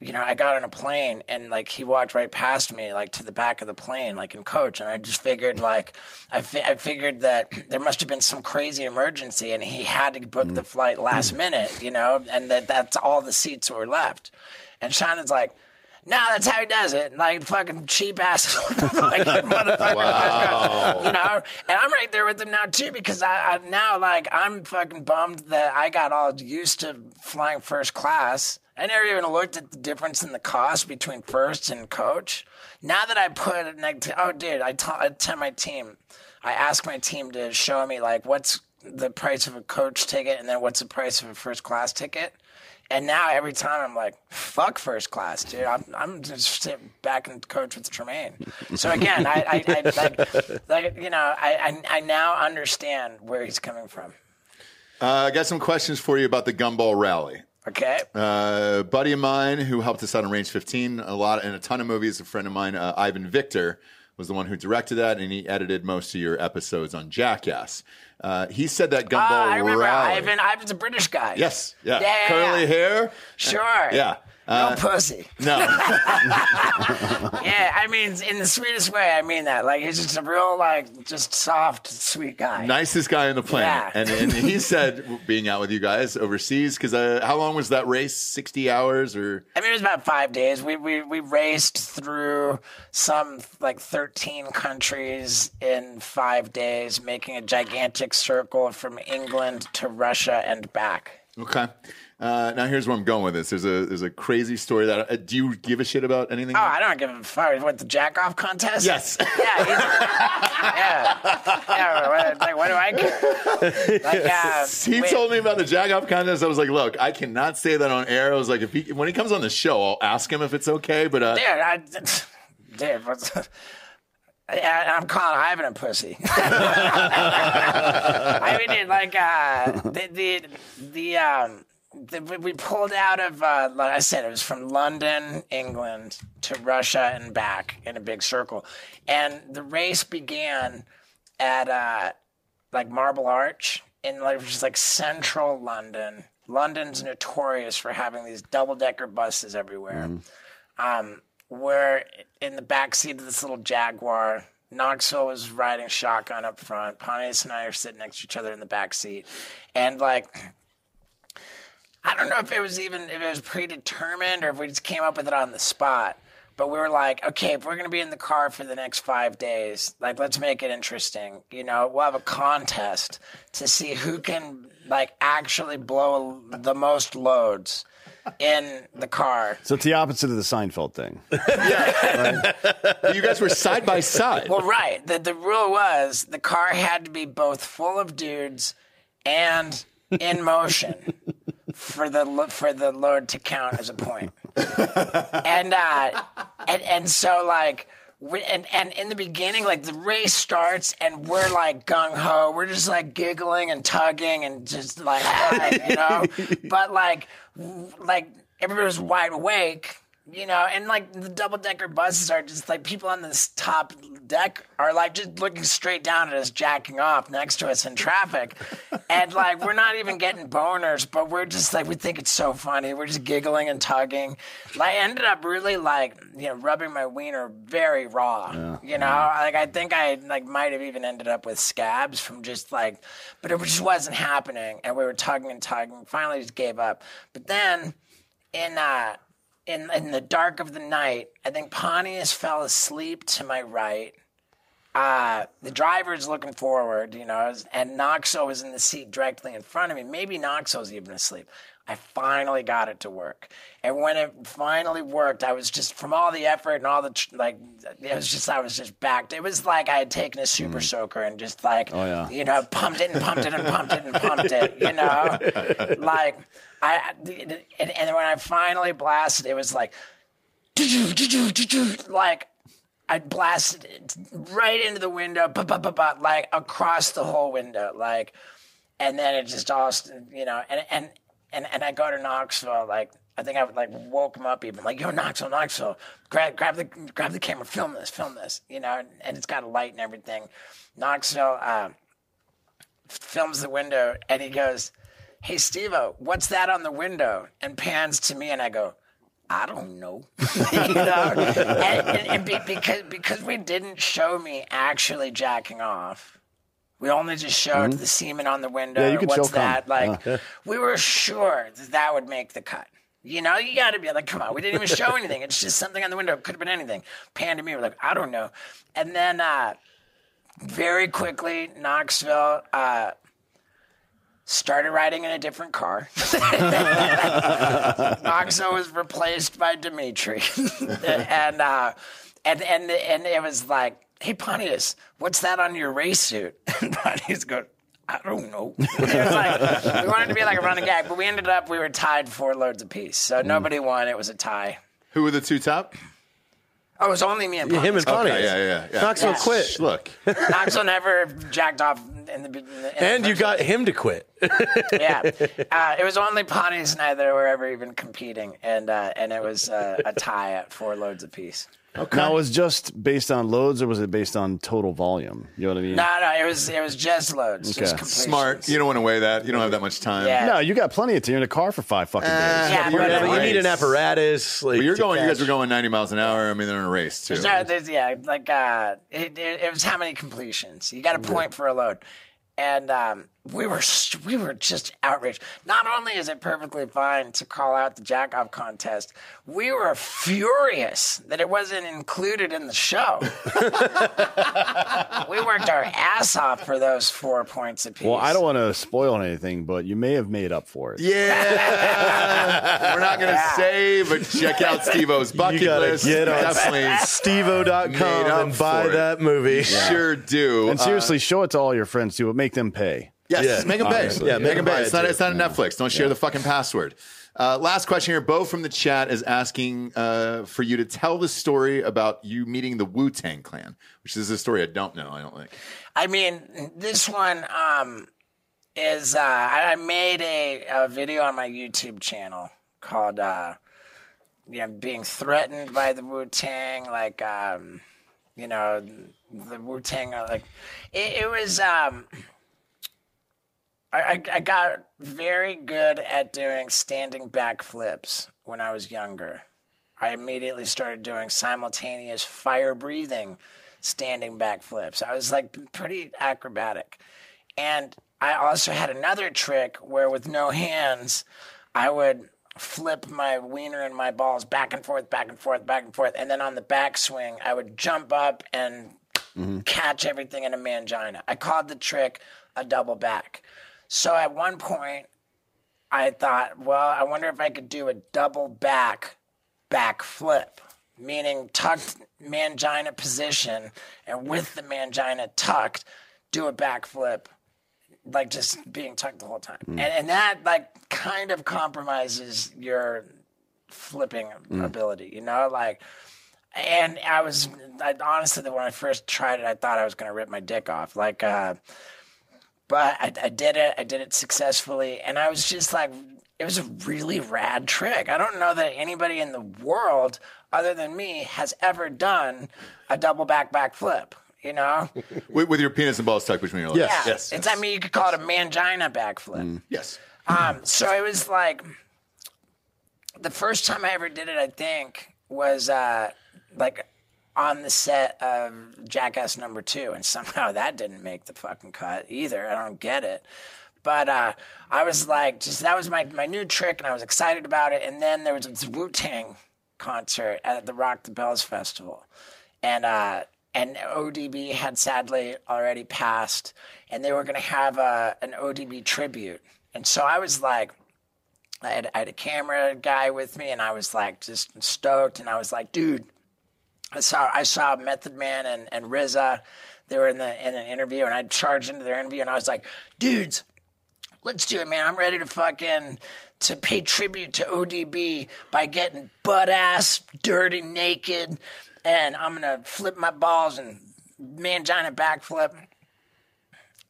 you know, I got on a plane and like he walked right past me, like to the back of the plane, like in coach. And I just figured, like, I, fi- I figured that there must have been some crazy emergency and he had to book the mm. flight last mm. minute, you know, and that that's all the seats were left. And Shanna's like, no, that's how he does it. Like fucking cheap ass, [LAUGHS] like motherfucker. You know, and I'm right there with him now too because I, I now like I'm fucking bummed that I got all used to flying first class. I never even looked at the difference in the cost between first and coach. Now that I put like, t- oh dude, I tell my team, I ask my team to show me like what's the price of a coach ticket and then what's the price of a first class ticket. And now every time I'm like, fuck first class, dude. I'm, I'm just sitting back and coach with Tremaine. So again, I, I, I like, like, you know, I, I, I now understand where he's coming from. Uh, I got some questions for you about the Gumball Rally. Okay. Uh, buddy of mine who helped us out on Range 15 a lot and a ton of movies. A friend of mine, uh, Ivan Victor, was the one who directed that, and he edited most of your episodes on Jackass. Uh, he said that Gumball Ah, I remember Rally. Ivan. Ivan's a British guy. Yes, yeah, Yeah, yeah, curly hair. Sure. Yeah. No Uh, pussy. no, [LAUGHS] Yeah, I mean, in the sweetest way, I mean that. Like, he's just a real, like, just soft, sweet guy. nicest guy on the planet. Yeah. And, and he [LAUGHS] said, being out with you guys overseas, because uh, how long was that race? 60 hours or? I mean, it was about five days. We we we raced through some like thirteen countries in five days, making a gigantic circle from England to Russia and back. Okay. Uh, now here's where I'm going with this. There's a there's a crazy story that. Uh, do you give a shit about anything? Oh, I don't give a fuck. What the jack off contest? Yes. Yeah. yeah. Yeah. What, like, what do I care? Like, [LAUGHS] uh, He wait- told me about the jack off contest. I was like, look, I cannot say that on air. I was like, if he when he comes on the show, I'll ask him if it's okay. But uh, Dude, I, [LAUGHS] dude, what's, yeah, I'm calling Ivan a pussy. [LAUGHS] I mean, dude, like uh, the the the um. We pulled out of, uh, like I said, it was from London, England to Russia and back in a big circle. And the race began at, uh, like Marble Arch in like just like central London. London's notorious for having these double decker buses everywhere. Um, where in the back seat of this little Jaguar, Knoxville was riding shotgun up front. Pontius and I are sitting next to each other in the back seat, and like. I don't know if it was even if it was predetermined or if we just came up with it on the spot. But we were like, okay, if we're gonna be in the car for the next five days, like let's make it interesting. You know, we'll have a contest to see who can like actually blow the most loads in the car. So it's the opposite of the Seinfeld thing. [LAUGHS] Yeah. You guys were side by side. Well, right. The the rule was the car had to be both full of dudes and in motion for the for the load to count as a point. and uh, and and so like. We, and, and in the beginning, like the race starts, and we're like gung ho. We're just like giggling and tugging and just like, [LAUGHS] you know. But like, like everybody's wide awake, you know, and like the double decker buses are just like people on this top deck are like just looking straight down at us, jacking off next to us in traffic. And like we're not even getting boners, but we're just like we think it's so funny. We're just giggling and tugging. Like I ended up really like, you know, rubbing my wiener very raw. You know, like I think I like might have even ended up with scabs from just like but it just wasn't happening. And we were tugging and tugging. Finally just gave up. But then in uh in in the dark of the night, I think Pontius fell asleep to my right. Uh, the driver's looking forward, you know, and Knoxo was in the seat directly in front of me. Maybe Knoxo's even asleep. I finally got it to work. And when it finally worked, I was just, from all the effort and all the, tr- like, it was just, I was just backed. It was like I had taken a super soaker and just like, Oh, yeah. you know, pumped it and pumped it and pumped it and pumped it, you know? [LAUGHS] like, I, and, and when I finally blasted, it was like, like I blasted it right into the window, like across the whole window, like, and then it just all, you know, and and and and I go to Knoxville, like I think I would like woke him up even, like yo Knoxville, Knoxville, grab grab the grab the camera, film this, film this, you know, and, and it's got a light and everything. Knoxville uh, films the window, and he goes, "Hey Steve, what's that on the window?" And pans to me, and I go, I don't know. [LAUGHS] you know? And, and, and be, because, because we didn't show me actually jacking off, we only just showed the semen on the window. Mm-hmm. Yeah, you could What's that? Like, we were sure that that would make the cut. You know, you got to be like, come on, we didn't even show anything. It's just something on the window. It could have been anything. Pan to me, we're like, I don't know. And then uh, very quickly, Knoxville uh, started riding in a different car. [LAUGHS] Knoxville was replaced by Dimitri, [LAUGHS] and uh, and and and it was like, hey Pontius, what's that on your race suit? [LAUGHS] And Pontius goes. I don't know. It was like, we wanted to be like a running gag, but we ended up we were tied four loads apiece. So nobody won. It was a tie. Who were the two top? Oh, it was only me and Yeah, him and Pontius. Okay, yeah, yeah, yeah. Knoxville Yeah. quit. Look, Knoxville never jacked off in the. In the And you got him to quit. Yeah, uh, it was only Pontius and I that were ever even competing, and uh, and it was uh, a tie at four loads apiece. Now, it was just based on loads, or was it based on total volume? You know what I mean? No, no, it was it was just loads, Okay. completions. smart. You don't want to weigh that. You don't have that much time. Yeah. No, you got plenty of time. You're in a car for five fucking days. Yeah, you're but- Yeah, but you need an apparatus. Like But you're to going. You guys catch- were going 90 miles an hour. I mean, they're in a race too. So there's, yeah, like uh, it, it, it was how many completions? You got a point for a load, and um, we were we were just outraged. Not only is it perfectly fine to call out the jack off contest, we were furious that it wasn't included in the show. [LAUGHS] we worked our ass off for those four points apiece. Well, I don't want to spoil anything, but you may have made up for it. Yeah, [LAUGHS] we're not gonna Yeah. say, but check out Steve-O's bucket gotta list. get on Definitely Made steveo.com up and buy that movie. sure do. And seriously, uh, show it to all your friends too, but make them pay. Yes, Yeah, make them pay. obviously. Yeah, Yeah, make them pay. It's not, it's not a Netflix. Don't share the fucking password. Uh, last question here. Bo from the chat is asking uh, for you to tell the story about you meeting the Wu Tang Clan, which is a story I don't know. I don't think. I mean, this one um, is uh, I I made a, a video on my YouTube channel called uh, you know being threatened by the Wu Tang, like um, you know the Wu Tang, like it, it was. Um, I, I I got very good at doing standing back flips when I was younger. I immediately started doing simultaneous fire breathing standing back flips. I was like pretty acrobatic. And I also had another trick where with no hands, I would flip my wiener and my balls back and forth, back and forth, back and forth. And then on the backswing, I would jump up and mm-hmm. catch everything in a mangina. I called the trick a double back. So at one point, I thought, well, I wonder if I could do a double back back flip, meaning tucked mangina position, and with the mangina tucked, do a back flip, like just being tucked the whole time. And, and that, like, kind of compromises your flipping ability, you know? Like, and I was, I, honestly, when I first tried it, I thought I was going to rip my dick off. Like, uh, but I, I did it. I did it successfully, and I was just like, it was a really rad trick. I don't know that anybody in the world, other than me, has ever done a double back back flip. You know? [LAUGHS] With, with your penis and balls tucked between your legs. Yes. Yeah. Yes. It's. I mean, you could call it a mangina backflip. Yes. Um, so it was like the first time I ever did it. I think was uh, like on the set of Jackass Number Two, and [LAUGHS] somehow that didn't make the fucking cut either. I don't get it. But uh, I was like, just that was my my new trick, and I was excited about it. And then there was this Wu Tang concert at the Rock the Bells festival, and uh, and ODB had sadly already passed, and they were going to have a, an ODB tribute. And so I was like, I had, I had a camera guy with me, and I was like just stoked, and I was like, dude, I saw I saw Method Man and, and RZA. They were in the in an interview, and I charged into their interview, and I was like, dudes, let's do it, man. I'm ready to fucking to pay tribute to ODB by getting butt ass, dirty, naked, and I'm gonna flip my balls and mangina backflip.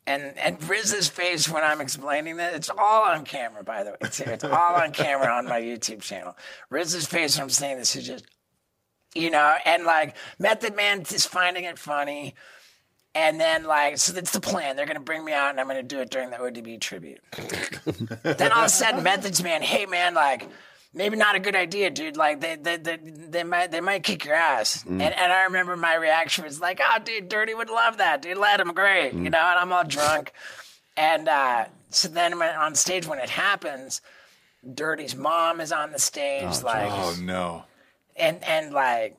And and RZA's face when I'm explaining that, it's all on camera, by the way. It's, it's all on camera on my YouTube channel. RZA's face when I'm saying this is just you know, and like Method Man is finding it funny. And then, like, so that's the plan. They're going to bring me out and I'm going to do it during the ODB tribute. [LAUGHS] then all of a sudden, Methods Man, hey, man, like, maybe not a good idea, dude. Like they they they, they might they might kick your ass. And and I remember my reaction was like, oh, dude, Dirty would love that, dude. Let him, great, you know. And I'm all drunk, and uh, so then when, on stage when it happens, Dirty's mom is on the stage, like Oh no. And and like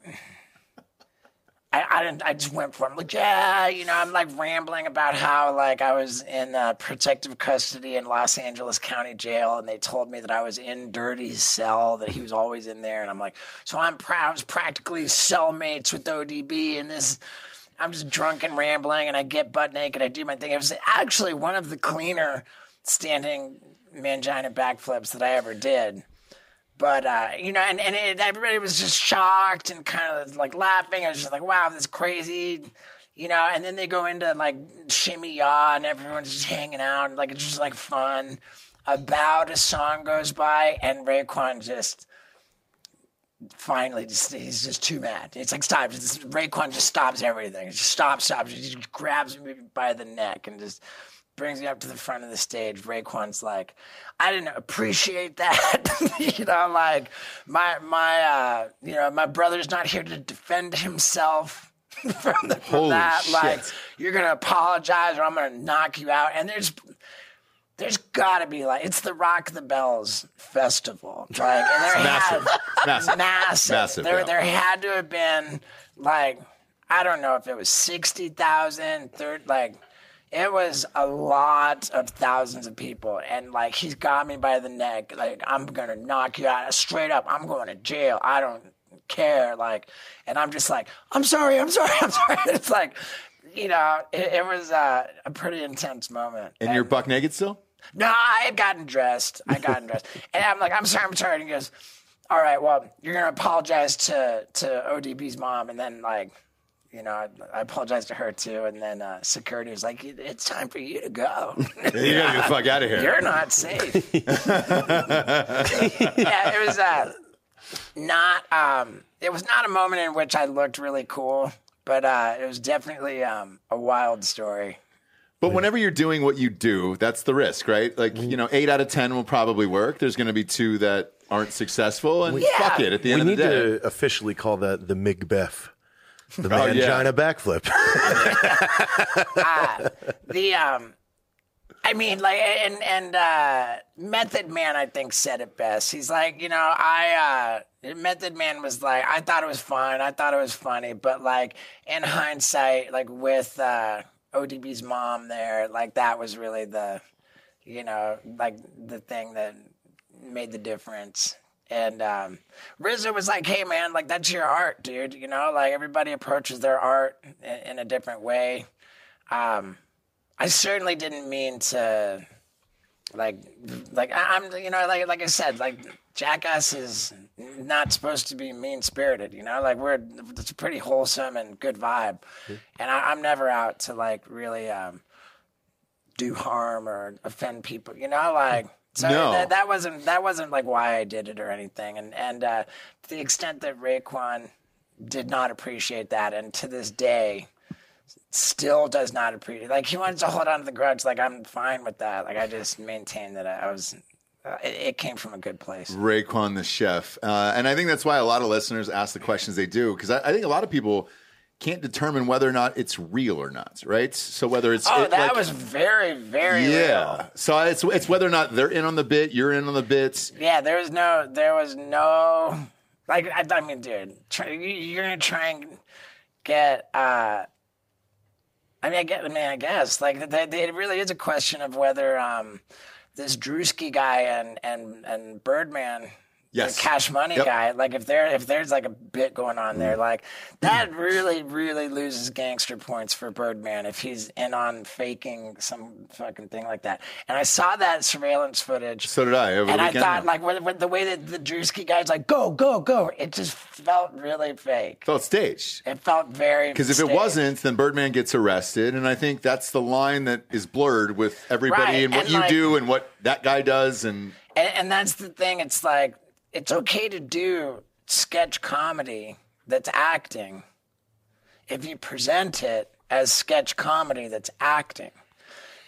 I, I didn't I just went from like, yeah, you know, I'm like rambling about how like I was in uh, protective custody in Los Angeles County Jail, and they told me that I was in Dirty's cell, that he was always in there, and I'm like, so I'm proud. I was practically cellmates with ODB, and this. I'm just drunk and rambling, and I get butt naked. I do my thing. It was actually one of the cleaner standing mangina backflips that I ever did but uh, you know, and, and it, everybody was just shocked and kind of like laughing. I was just like, "Wow, this is crazy," you know. And then they go into like shimmy ya, and everyone's just hanging out, and like it's just like fun. About a song goes by, and Raekwon just finally just he's just too mad. It's like stop. Raekwon just stops everything. He just stops, stops. He just grabs me by the neck and just brings me up to the front of the stage. Raekwon's like, I didn't appreciate that. [LAUGHS] you know, like my my uh, you know my brother's not here to defend himself. [LAUGHS] from, the, from that, like you're gonna apologize or I'm gonna knock you out. And there's there's gotta be like it's the Rock the Bells festival. [LAUGHS] Like and there massive. had Massive. massive. Massive, There yeah. there had to have been like I don't know if it was sixty thousand, third like it was a lot of thousands of people and like he's got me by the neck like i'm gonna knock you out straight up i'm going to jail i don't care like and i'm just like i'm sorry i'm sorry i'm sorry [LAUGHS] it's like you know it, it was uh, a pretty intense moment And you're buck naked still? no, I had gotten dressed. I gotten dressed, [LAUGHS] and I'm like, I'm sorry, I'm sorry. And he goes, All right, well, you're gonna apologize to to ODB's mom, and then like, you know, I, I apologized to her too, and then uh, security was like, It's time for you to go. [LAUGHS] You gotta get the fuck out of here. you're not safe. [LAUGHS] yeah, it was uh, not. Um, it was not a moment in which I looked really cool, but uh, it was definitely um, a wild story. But whenever you're doing what you do, that's the risk, right? Like, you know, eight out of 10 will probably work. There's going to be two that aren't successful. And Yeah. fuck it at the We end of need the day. We need to officially call that the MIGBEF. The Oh, yeah. backflip. [LAUGHS] the um I mean like and and uh Method Man I think said it best. He's like, you know, I uh Method Man was like I thought it was fun. I thought it was funny, but like in hindsight like with uh ODB's mom there, like that was really the you know, like the thing that made the difference. And um, RZA was like, "Hey, man, like that's your art, dude. You know, like everybody approaches their art in, in a different way. Um, I certainly didn't mean to, like, like I- I'm, you know, like like I said, like Jackass is not supposed to be mean spirited. You know, like we're it's a pretty wholesome and good vibe, and I, I'm never out to like really um, do harm or offend people. You know, like. So No. that, that wasn't that wasn't like why I did it or anything, and and uh, to the extent that Raekwon did not appreciate that, and to this day still does not appreciate. Like he wanted to hold on to the grudge. Like I'm fine with that. Like I just maintain that I, I was. Uh, it, it came from a good place. Raekwon the chef. Uh, and I think that's why a lot of listeners ask the questions they do, because I, I think a lot of people can't determine whether or not it's real or not, right? So whether it's. Oh, it, that like- was very very Yeah. real. So it's, it's whether or not they're in on the bit, you're in on the bits. Yeah, there was no, there was no, like, I, I mean, dude, try, you, you're gonna try and get, uh, I mean, I get, I mean, I guess, like, th th- it really is a question of whether, um, this Drewski guy and and and Birdman, Yes. the Cash Money Yep. guy, like, if there if there's like a bit going on there, mm. like, that mm. really really loses gangster points for Birdman if he's in on faking some fucking thing like that. And I saw that surveillance footage. So did I And I thought, like, the way that the Drewski guy's like, go, go, go, it just felt really fake. felt staged. It felt very. Because if it wasn't, then Birdman gets arrested, and I think that's the line that is blurred with everybody Right, and what and you like- do and what that guy does, and and, and that's the thing. It's like it's okay to do sketch comedy that's acting if you present it as sketch comedy that's acting.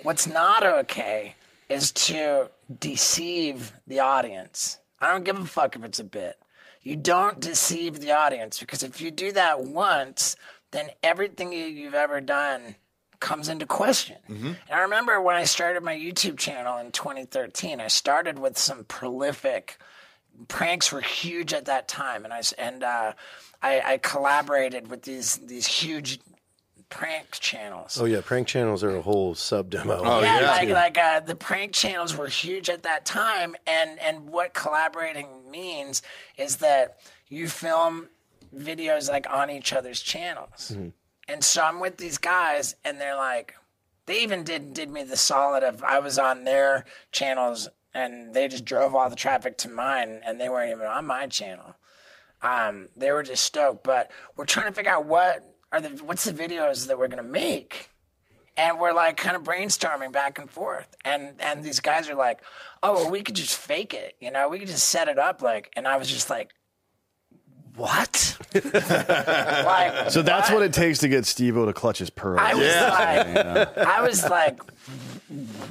What's not okay is to deceive the audience. I don't give a fuck if it's a bit. You don't deceive the audience because if you do that once, then everything you, you've ever done comes into question. Mm-hmm. And I remember when I started my YouTube channel in 2013, I started with some prolific pranks were huge at that time, and I s- and uh, I, I collaborated with these these huge prank channels. Oh yeah, prank channels are a whole sub demo. Oh, yeah, yeah. like like uh, the prank channels were huge at that time, and and what collaborating means is that you film videos like on each other's channels, and so I'm with these guys, and they're like, they even did did me the solid of I was on their channels, and they just drove all the traffic to mine, and they weren't even on my channel. Um, they were just stoked, but we're trying to figure out what are the what's the videos that we're gonna make? And we're like kind of brainstorming back and forth and and these guys are like oh well, we could just fake it you know? We could just set it up like and i was just like what? [LAUGHS] Like So that's what it takes to get Steve-O to clutch his pearls. i was like i was like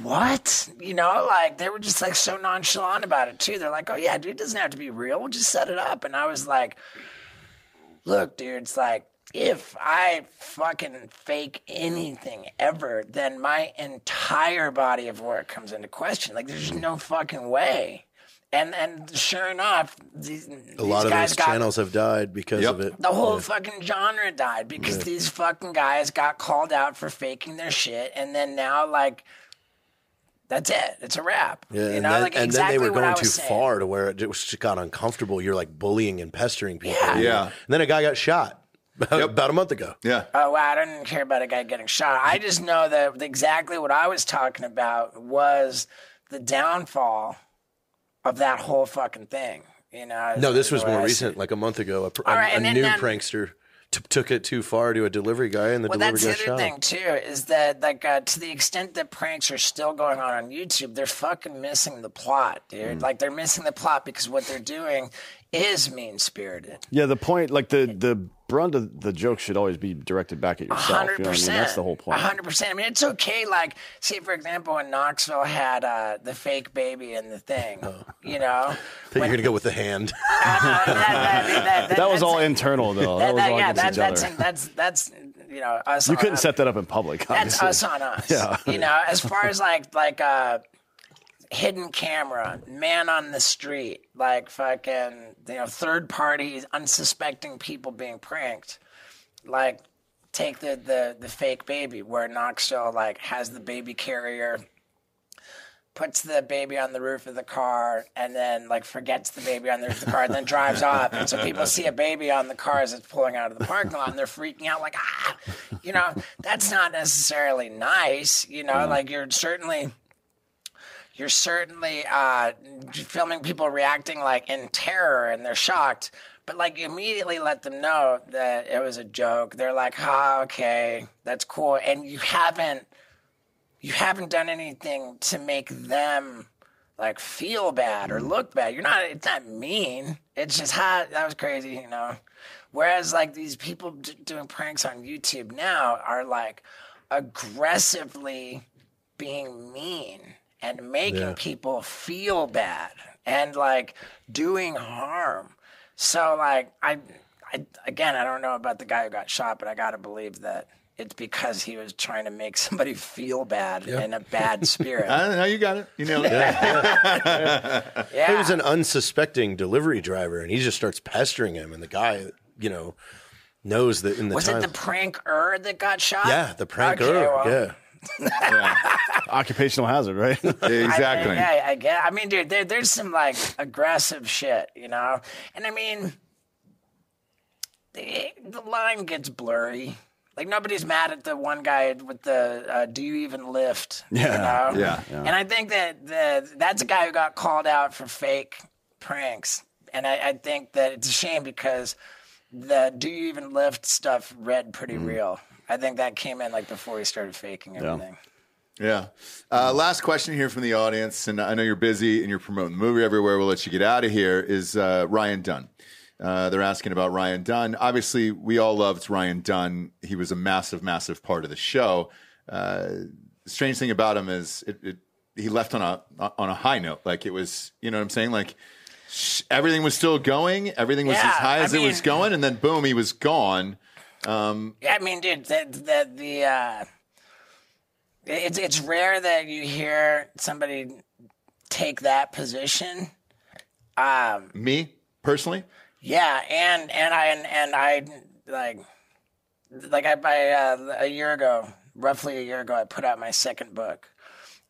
what you know like they were just like so nonchalant about it too they're like oh yeah dude it doesn't have to be real we'll just set it up and i was like look dude it's like if I fucking fake anything ever, then my entire body of work comes into question. Like, there's no fucking way. And and sure enough, these, a lot of those channels have died because Yep. of it. the whole fucking genre died because these fucking guys got called out for faking their shit, and then now like. That's it. It's a wrap. Yeah, you and, know, then, like and exactly then they were going too saying. far to where it just got uncomfortable. You're like bullying and pestering people. Yeah. Yeah. And then a guy got shot about a month ago. Yeah. Oh, wow, I didn't care about a guy getting shot. I just know that exactly what I was talking about was the downfall of that whole fucking thing. You know? No, this was more I recent, it. like a month ago. A, pr- All right, a and new then- prankster t- took it too far to a delivery guy, and the Well, delivery that's the other shot. thing too, is that like uh, to the extent that pranks are still going on on YouTube, they're fucking missing the plot, dude. Mm. Like they're missing the plot because what they're doing is mean spirited. Yeah, the point, like the the brunt of the joke should always be directed back at yourself. You know hundred what I mean? That's the whole point. hundred percent. I mean, it's okay. Like, say for example, when Knoxville had uh, the fake baby in the thing, Oh. you know, [LAUGHS] That you're gonna go with the hand. [LAUGHS] that, that, that, that, [LAUGHS] That was all internal, though. That, That, was all yeah, against that, each that's, other. that's that's you know us. you on couldn't us. set that up in public. That's us on us. Yeah. You know, as far as like like uh hidden camera, man on the street, like fucking you know, third party unsuspecting people being pranked. Like take the the the fake baby where Knoxville like has the baby carrier puts the baby on the roof of the car and then like forgets the baby on the roof of the car and then drives off. And so people see a baby on the car as it's pulling out of the parking lot and they're freaking out like ah! You know that's not necessarily nice you know like you're certainly you're certainly uh, filming people reacting like in terror and they're shocked but like immediately let them know that it was a joke they're like ah okay that's cool and you haven't you haven't done anything to make them like feel bad or look bad. You're not. It's not mean. It's just ha that was crazy, you know. Whereas like these people d- doing pranks on YouTube now are like aggressively being mean and making people feel bad and like doing harm. So like I, I again I don't know about the guy who got shot, but I gotta believe that it's because he was trying to make [LAUGHS] somebody feel bad in a bad [LAUGHS] spirit. I don't know. You got it. You nailed it. [LAUGHS] yeah. He was an unsuspecting delivery driver, and he just starts pestering him, and the guy, you know, knows that in the was time. it the pranker that got shot? yeah, the pranker. Okay, well, yeah. Occupational hazard, right? [LAUGHS] exactly. I, I, I get. I mean, dude, there, there's some like aggressive shit, you know. And I mean, the, the line gets blurry. Like nobody's mad at the one guy with the uh, "Do you even lift?" Yeah, you know? yeah, And I think that the that's a guy who got called out for fake pranks, and I, I think that it's a shame because the "Do you even lift?" stuff read pretty Mm. real. I think that came in like before he started faking everything. Yeah. Uh, last question here from the audience, and I know you're busy and you're promoting the movie everywhere. We'll let you get out of here. Is uh, Ryan Dunn? Uh, they're asking about Ryan Dunn. Obviously, we all loved Ryan Dunn. He was a massive, massive part of the show. Uh, the strange thing about him is it, it, he left on a on a high note. Like it was, you know what I'm saying? Like sh- everything was still going. Everything was Yeah, as high I as it was going, and then boom, he was gone. Yeah, I mean, dude, that the, the uh, it's it's rare that you hear somebody take that position. Me personally, Yeah, and and I and, and I like like I by uh, a year ago, roughly a year ago, I put out my second book,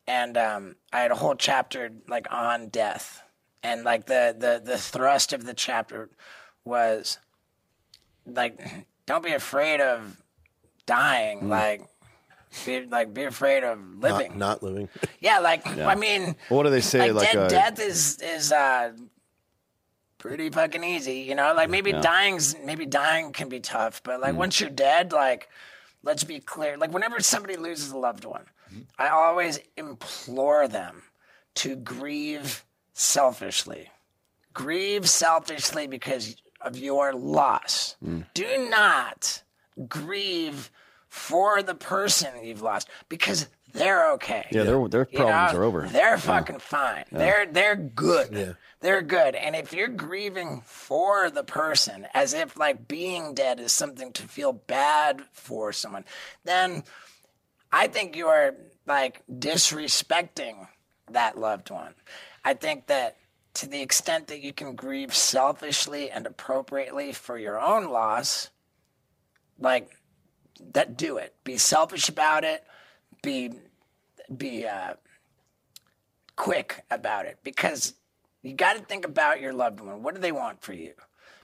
and um, I had a whole chapter like on death, and like the the the thrust of the chapter was like don't be afraid of dying, like. Be like be afraid of living. Not, not living. [LAUGHS] yeah, like I mean, Well, what do they say? like, Like, dead, uh, death is is uh pretty fucking easy you know like maybe dying's maybe dying can be tough but Mm. like once you're dead like let's be clear like whenever somebody loses a loved one i always implore them to grieve selfishly grieve selfishly because of your loss Mm. do not grieve for the person you've lost because they're okay yeah, their their you problems know, are over. They're fucking fine. They're they're good. Yeah. They're good. And if you're grieving for the person as if like being dead is something to feel bad for someone, then I think you are like disrespecting that loved one. I think that to the extent that you can grieve selfishly and appropriately for your own loss, like that do it. Be selfish about it. Be be uh, quick about it because you got to think about your loved one. What do they want for you?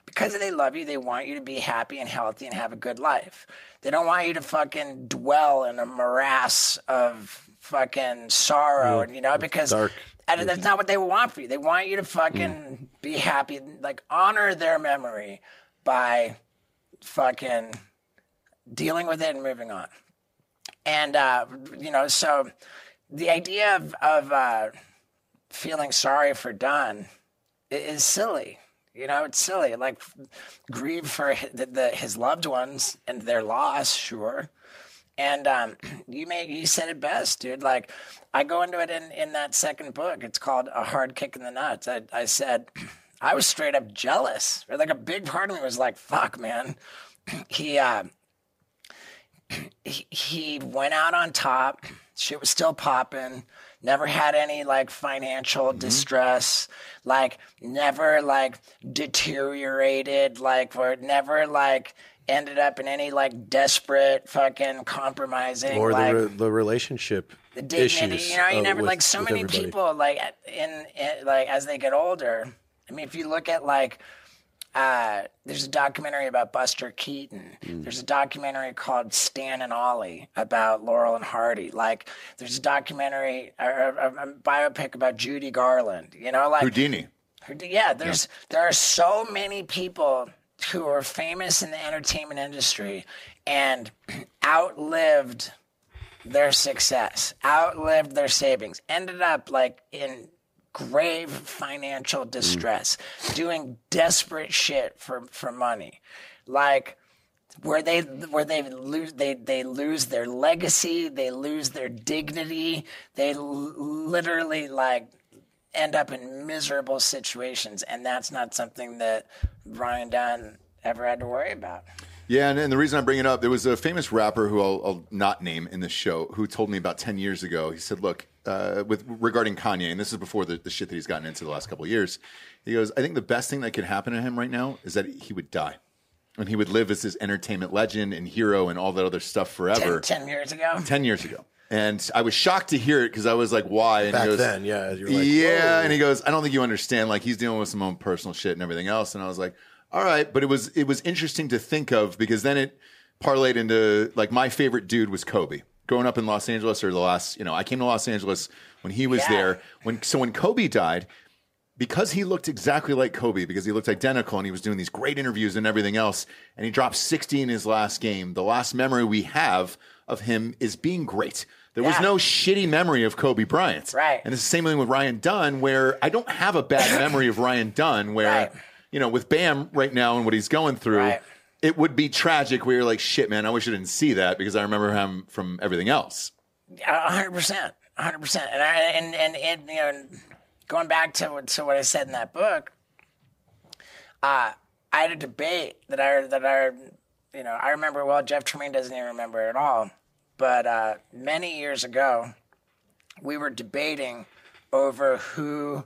Because they love you, they want you to be happy and healthy and have a good life. They don't want you to fucking dwell in a morass of fucking sorrow, and you know, because dark. And that's not what they want for you. They want you to fucking be happy, like honor their memory by fucking dealing with it and moving on. And uh, you know, so the idea of, of uh, feeling sorry for Don is silly. You know, it's silly. Like grieve for hi- the, the, his loved ones and their loss, sure. And um, [CLEARS THROAT] you made you said it best, dude. Like I go into it in, in that second book. It's called A Hard Kick in the Nuts. I, I said [CLEARS THROAT] I was straight up jealous. Or like a big part of me was like, "Fuck, man." [CLEARS THROAT] He uh, he, he went out on top. Shit was still popping. Never had any like financial distress. Like never like deteriorated. Like or never like ended up in any like desperate fucking compromising. or like, the, re- the relationship the dignity. issues. You know, you uh, never with- like so many everybody. people like in, in like as they get older. I mean, if you look at like. Uh, there's a documentary about Buster Keaton. Mm. There's a documentary called Stan and Ollie about Laurel and Hardy. Like, there's a documentary, or a, a biopic about Judy Garland. You know, like Houdini. yeah, there's there are so many people who are famous in the entertainment industry and [CLEARS THROAT] outlived their success, outlived their savings, ended up like in grave financial mm. distress, doing desperate shit for for money. Like where they where they lose they they lose their legacy, they lose their dignity, they l- literally like end up in miserable situations, and that's not something that Ryan Dunn ever had to worry about. Yeah, and, and the reason I bring it up, there was a famous rapper who I'll, I'll not name in the show who told me about ten years ago. He said, "Look, uh, with regarding Kanye, and this is before the, the shit that he's gotten into the last couple of years. He goes, I think the best thing that could happen to him right now is that he would die, and he would live as this entertainment legend and hero and all that other stuff forever." Ten, 10 years ago, 10 years ago. And I was shocked to hear it because I was like, why? And Back he goes, then, yeah, you're like, yeah. whoa. And he goes, I don't think you understand. Like he's dealing with some own personal shit and everything else. And I was like, all right. But it was, it was interesting to think of because then it parlayed into like my favorite dude was Kobe. Growing up in Los Angeles or the last, you know, I came to Los Angeles when he was Yeah. there. When so when Kobe died, because he looked exactly like Kobe, because he looked identical and he was doing these great interviews and everything else, and he dropped 60 in his last game. The last memory we have of him is being great. There was no shitty memory of Kobe Bryant. Right. And it's the same thing with Ryan Dunn, where I don't have a bad [COUGHS] memory of Ryan Dunn, where, Right. you know, with Bam right now and what he's going through, Right. it would be tragic where you're like, shit, man, I wish I didn't see that because I remember him from everything else. A hundred percent, hundred percent. And I and and and you know, going back to what, to what I said in that book, uh, I had a debate that I that I you know I remember well. Jeff Tremaine doesn't even remember it at all, but uh, many years ago, we were debating over who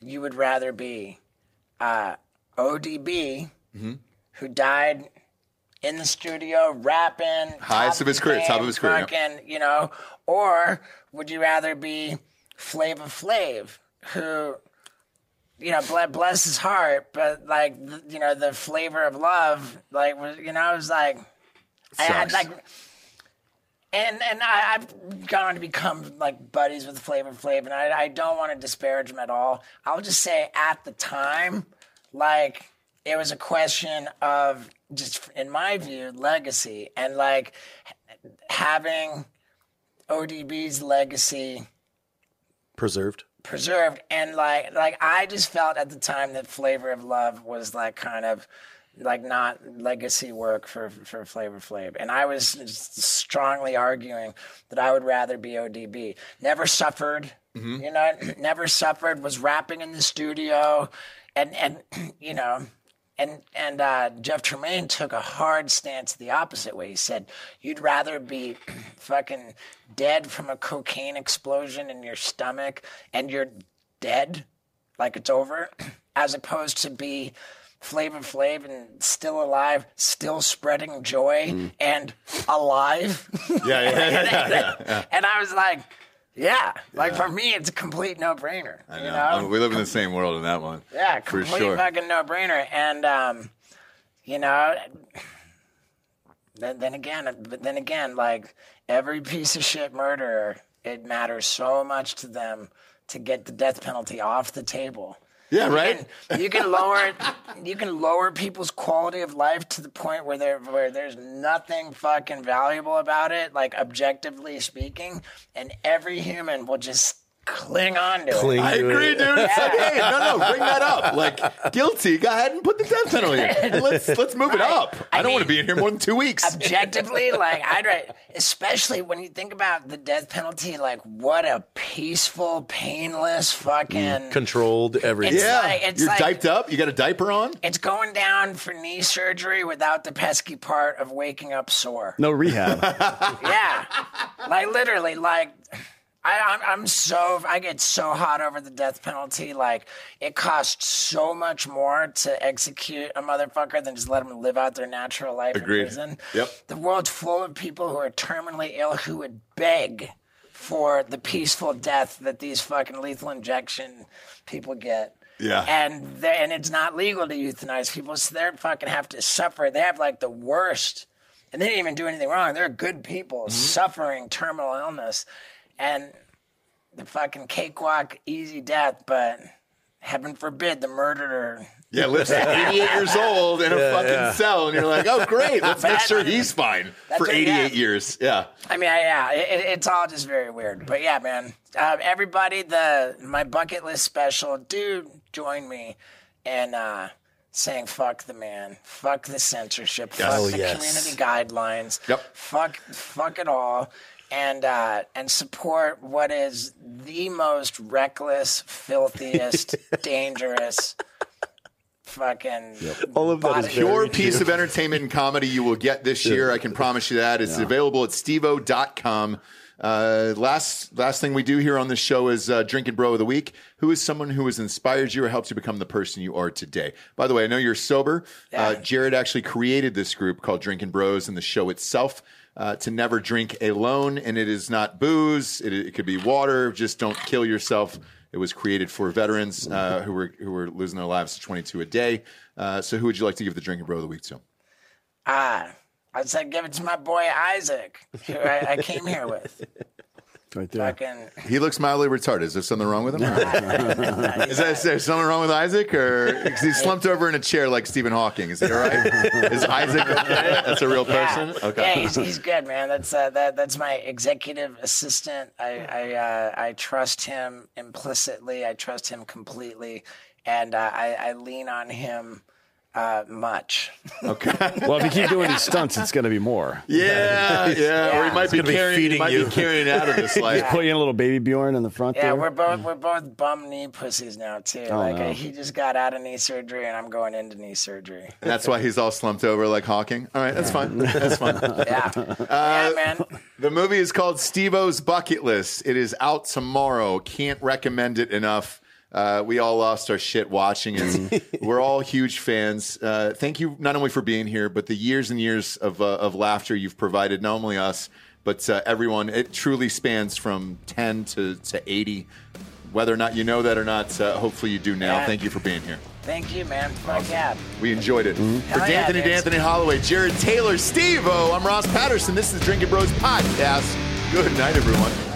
you would rather be, uh, ODB, who died in the studio rapping, Highest of his career, game, top of his career, fucking, you know, or would you rather be Flavor Flav, who you know, bless his heart, but like, you know, the flavor of love, like, was, you know, I was like, I had like, and and I, I've gone on to become like buddies with Flavor Flav, and I, I don't want to disparage him at all. I'll just say at the time, like, it was a question of just, in my view, legacy, and like having ODB's legacy Preserved. preserved and like like I just felt at the time that Flavor of Love was like kind of like not legacy work for for Flavor Flav. And I was strongly arguing that I would rather be ODB never suffered. You know [CLEARS THROAT] never suffered. Was rapping in the studio. And and [CLEARS THROAT] you know and and uh, Jeff Tremaine took a hard stance the opposite way. He said, "You'd rather be [CLEARS THROAT] fucking dead from a cocaine explosion in your stomach, and you're dead, like it's over, as opposed to be." Flavor Flav and still alive, still spreading joy and alive. Yeah, yeah, yeah, yeah, [LAUGHS] yeah. and I was like, yeah, like for me, it's a complete no brainer. I you know. know? I mean, we live in the same world in that one. [LAUGHS] Yeah, for complete sure. fucking no brainer. And um, you know, then, then again, but then again, like every piece of shit murderer, it matters so much to them to get the death penalty off the table. Yeah, You right. can, you can lower [LAUGHS] you can lower people's quality of life to the point where there where there's nothing fucking valuable about it, like objectively speaking, and every human will just cling on to Cling it. I agree, it. dude. It's like, hey, no, no, [LAUGHS] bring that up. Like, guilty. Go ahead and put the death penalty. in. Let's let's move it up. I, I don't want to be in here more than two weeks. objectively, [LAUGHS] like I'd write, especially when you think about the death penalty, like what a peaceful, painless fucking. Controlled everything. It's yeah, like- it's you're like- diped up. You got a diaper on. It's going down for knee surgery without the pesky part of waking up sore. No rehab. [LAUGHS] Yeah, like literally, like I, I'm, I'm so I get so hot over the death penalty. Like it costs so much more to execute a motherfucker than just let them live out their natural life Agreed. in prison. Yep. The world's full of people who are terminally ill who would beg for the peaceful death that these fucking lethal injection people get. Yeah. And and it's not legal to euthanize people, so they fucking have to suffer. They have like the worst, and they didn't even do anything wrong. They're good people mm-hmm. suffering terminal illness, and the fucking cakewalk, easy death. But heaven forbid the murderer. Yeah, lives [LAUGHS] to 88 years old in a fucking yeah. cell, and you're like, oh, great. [LAUGHS] Let's make sure he's fine for what- 88 yeah. years. Yeah. I mean, yeah, it, it's all just very weird. But yeah, man, uh, everybody, the my bucket list special, dude, join me in uh, saying fuck the man, fuck the censorship, fuck Oh, the yes. community guidelines, Yep. fuck, fuck it all. And uh, and support what is the most reckless, filthiest, [LAUGHS] dangerous, fucking All of that is Pure piece of entertainment and comedy you will get this year. I can promise you that. It's available at steveo.com. Uh, last last thing we do here on this show is uh, Drinking Bro of the Week. Who is someone who has inspired you or helps you become the person you are today? By the way, I know you're sober. Uh, Jarred actually created this group called Drinkin Bros and the show itself uh, to never drink alone. And it is not booze, it, it could be water. Just don't kill yourself. It was created for veterans uh, who were who were losing their lives to 22 a day. Uh, so, who would you like to give the Drinking Bro of the Week to? Ah, I said give it to my boy Isaac, who I, I came here with. Right there. Fucking, [LAUGHS] He looks mildly retarded. Is there something wrong with him? [LAUGHS] [LAUGHS] is, that, is there something wrong with Isaac, or because he's slumped over in a chair like Stephen Hawking? Is he all right? is Isaac okay? That's a real yeah, person. Okay. yeah, he's, he's good, man. That's uh, that that's my executive assistant. I I uh, I trust him implicitly. I trust him completely, and uh, I I lean on him Uh, much. [LAUGHS] Okay. Well, if you keep doing these stunts, it's going to be more. yeah, yeah. Or he might be gonna be carrying, he might you. be carrying out of this [LAUGHS] life. Put you in a little baby Bjorn in the front Yeah, there. we're both we're both bum knee pussies now too. like no. he just got out of knee surgery, and I'm going into knee surgery. And That's why he's all slumped over like Hawking. All right, that's fine. [LAUGHS] That's fine. Yeah, Uh, yeah, man. The movie is called Steve-O's Bucket List. It is out tomorrow. Can't recommend it enough. Uh, we all lost our shit watching it. [LAUGHS] We're all huge fans. Uh, thank you not only for being here, but the years and years of, uh, of laughter you've provided, not only us, but uh, everyone. It truly spans from 10 to, to 80. Whether or not you know that or not, uh, hopefully you do now. Yeah. Thank you for being here. Thank you, man. Fuck yeah. We enjoyed it. For Hell yeah, D'Anthony, dude. D'Anthony Holloway, Jarred Taylor, Steve-O, I'm Ross Patterson. This is Drinkin Bros Podcast. Good night, everyone.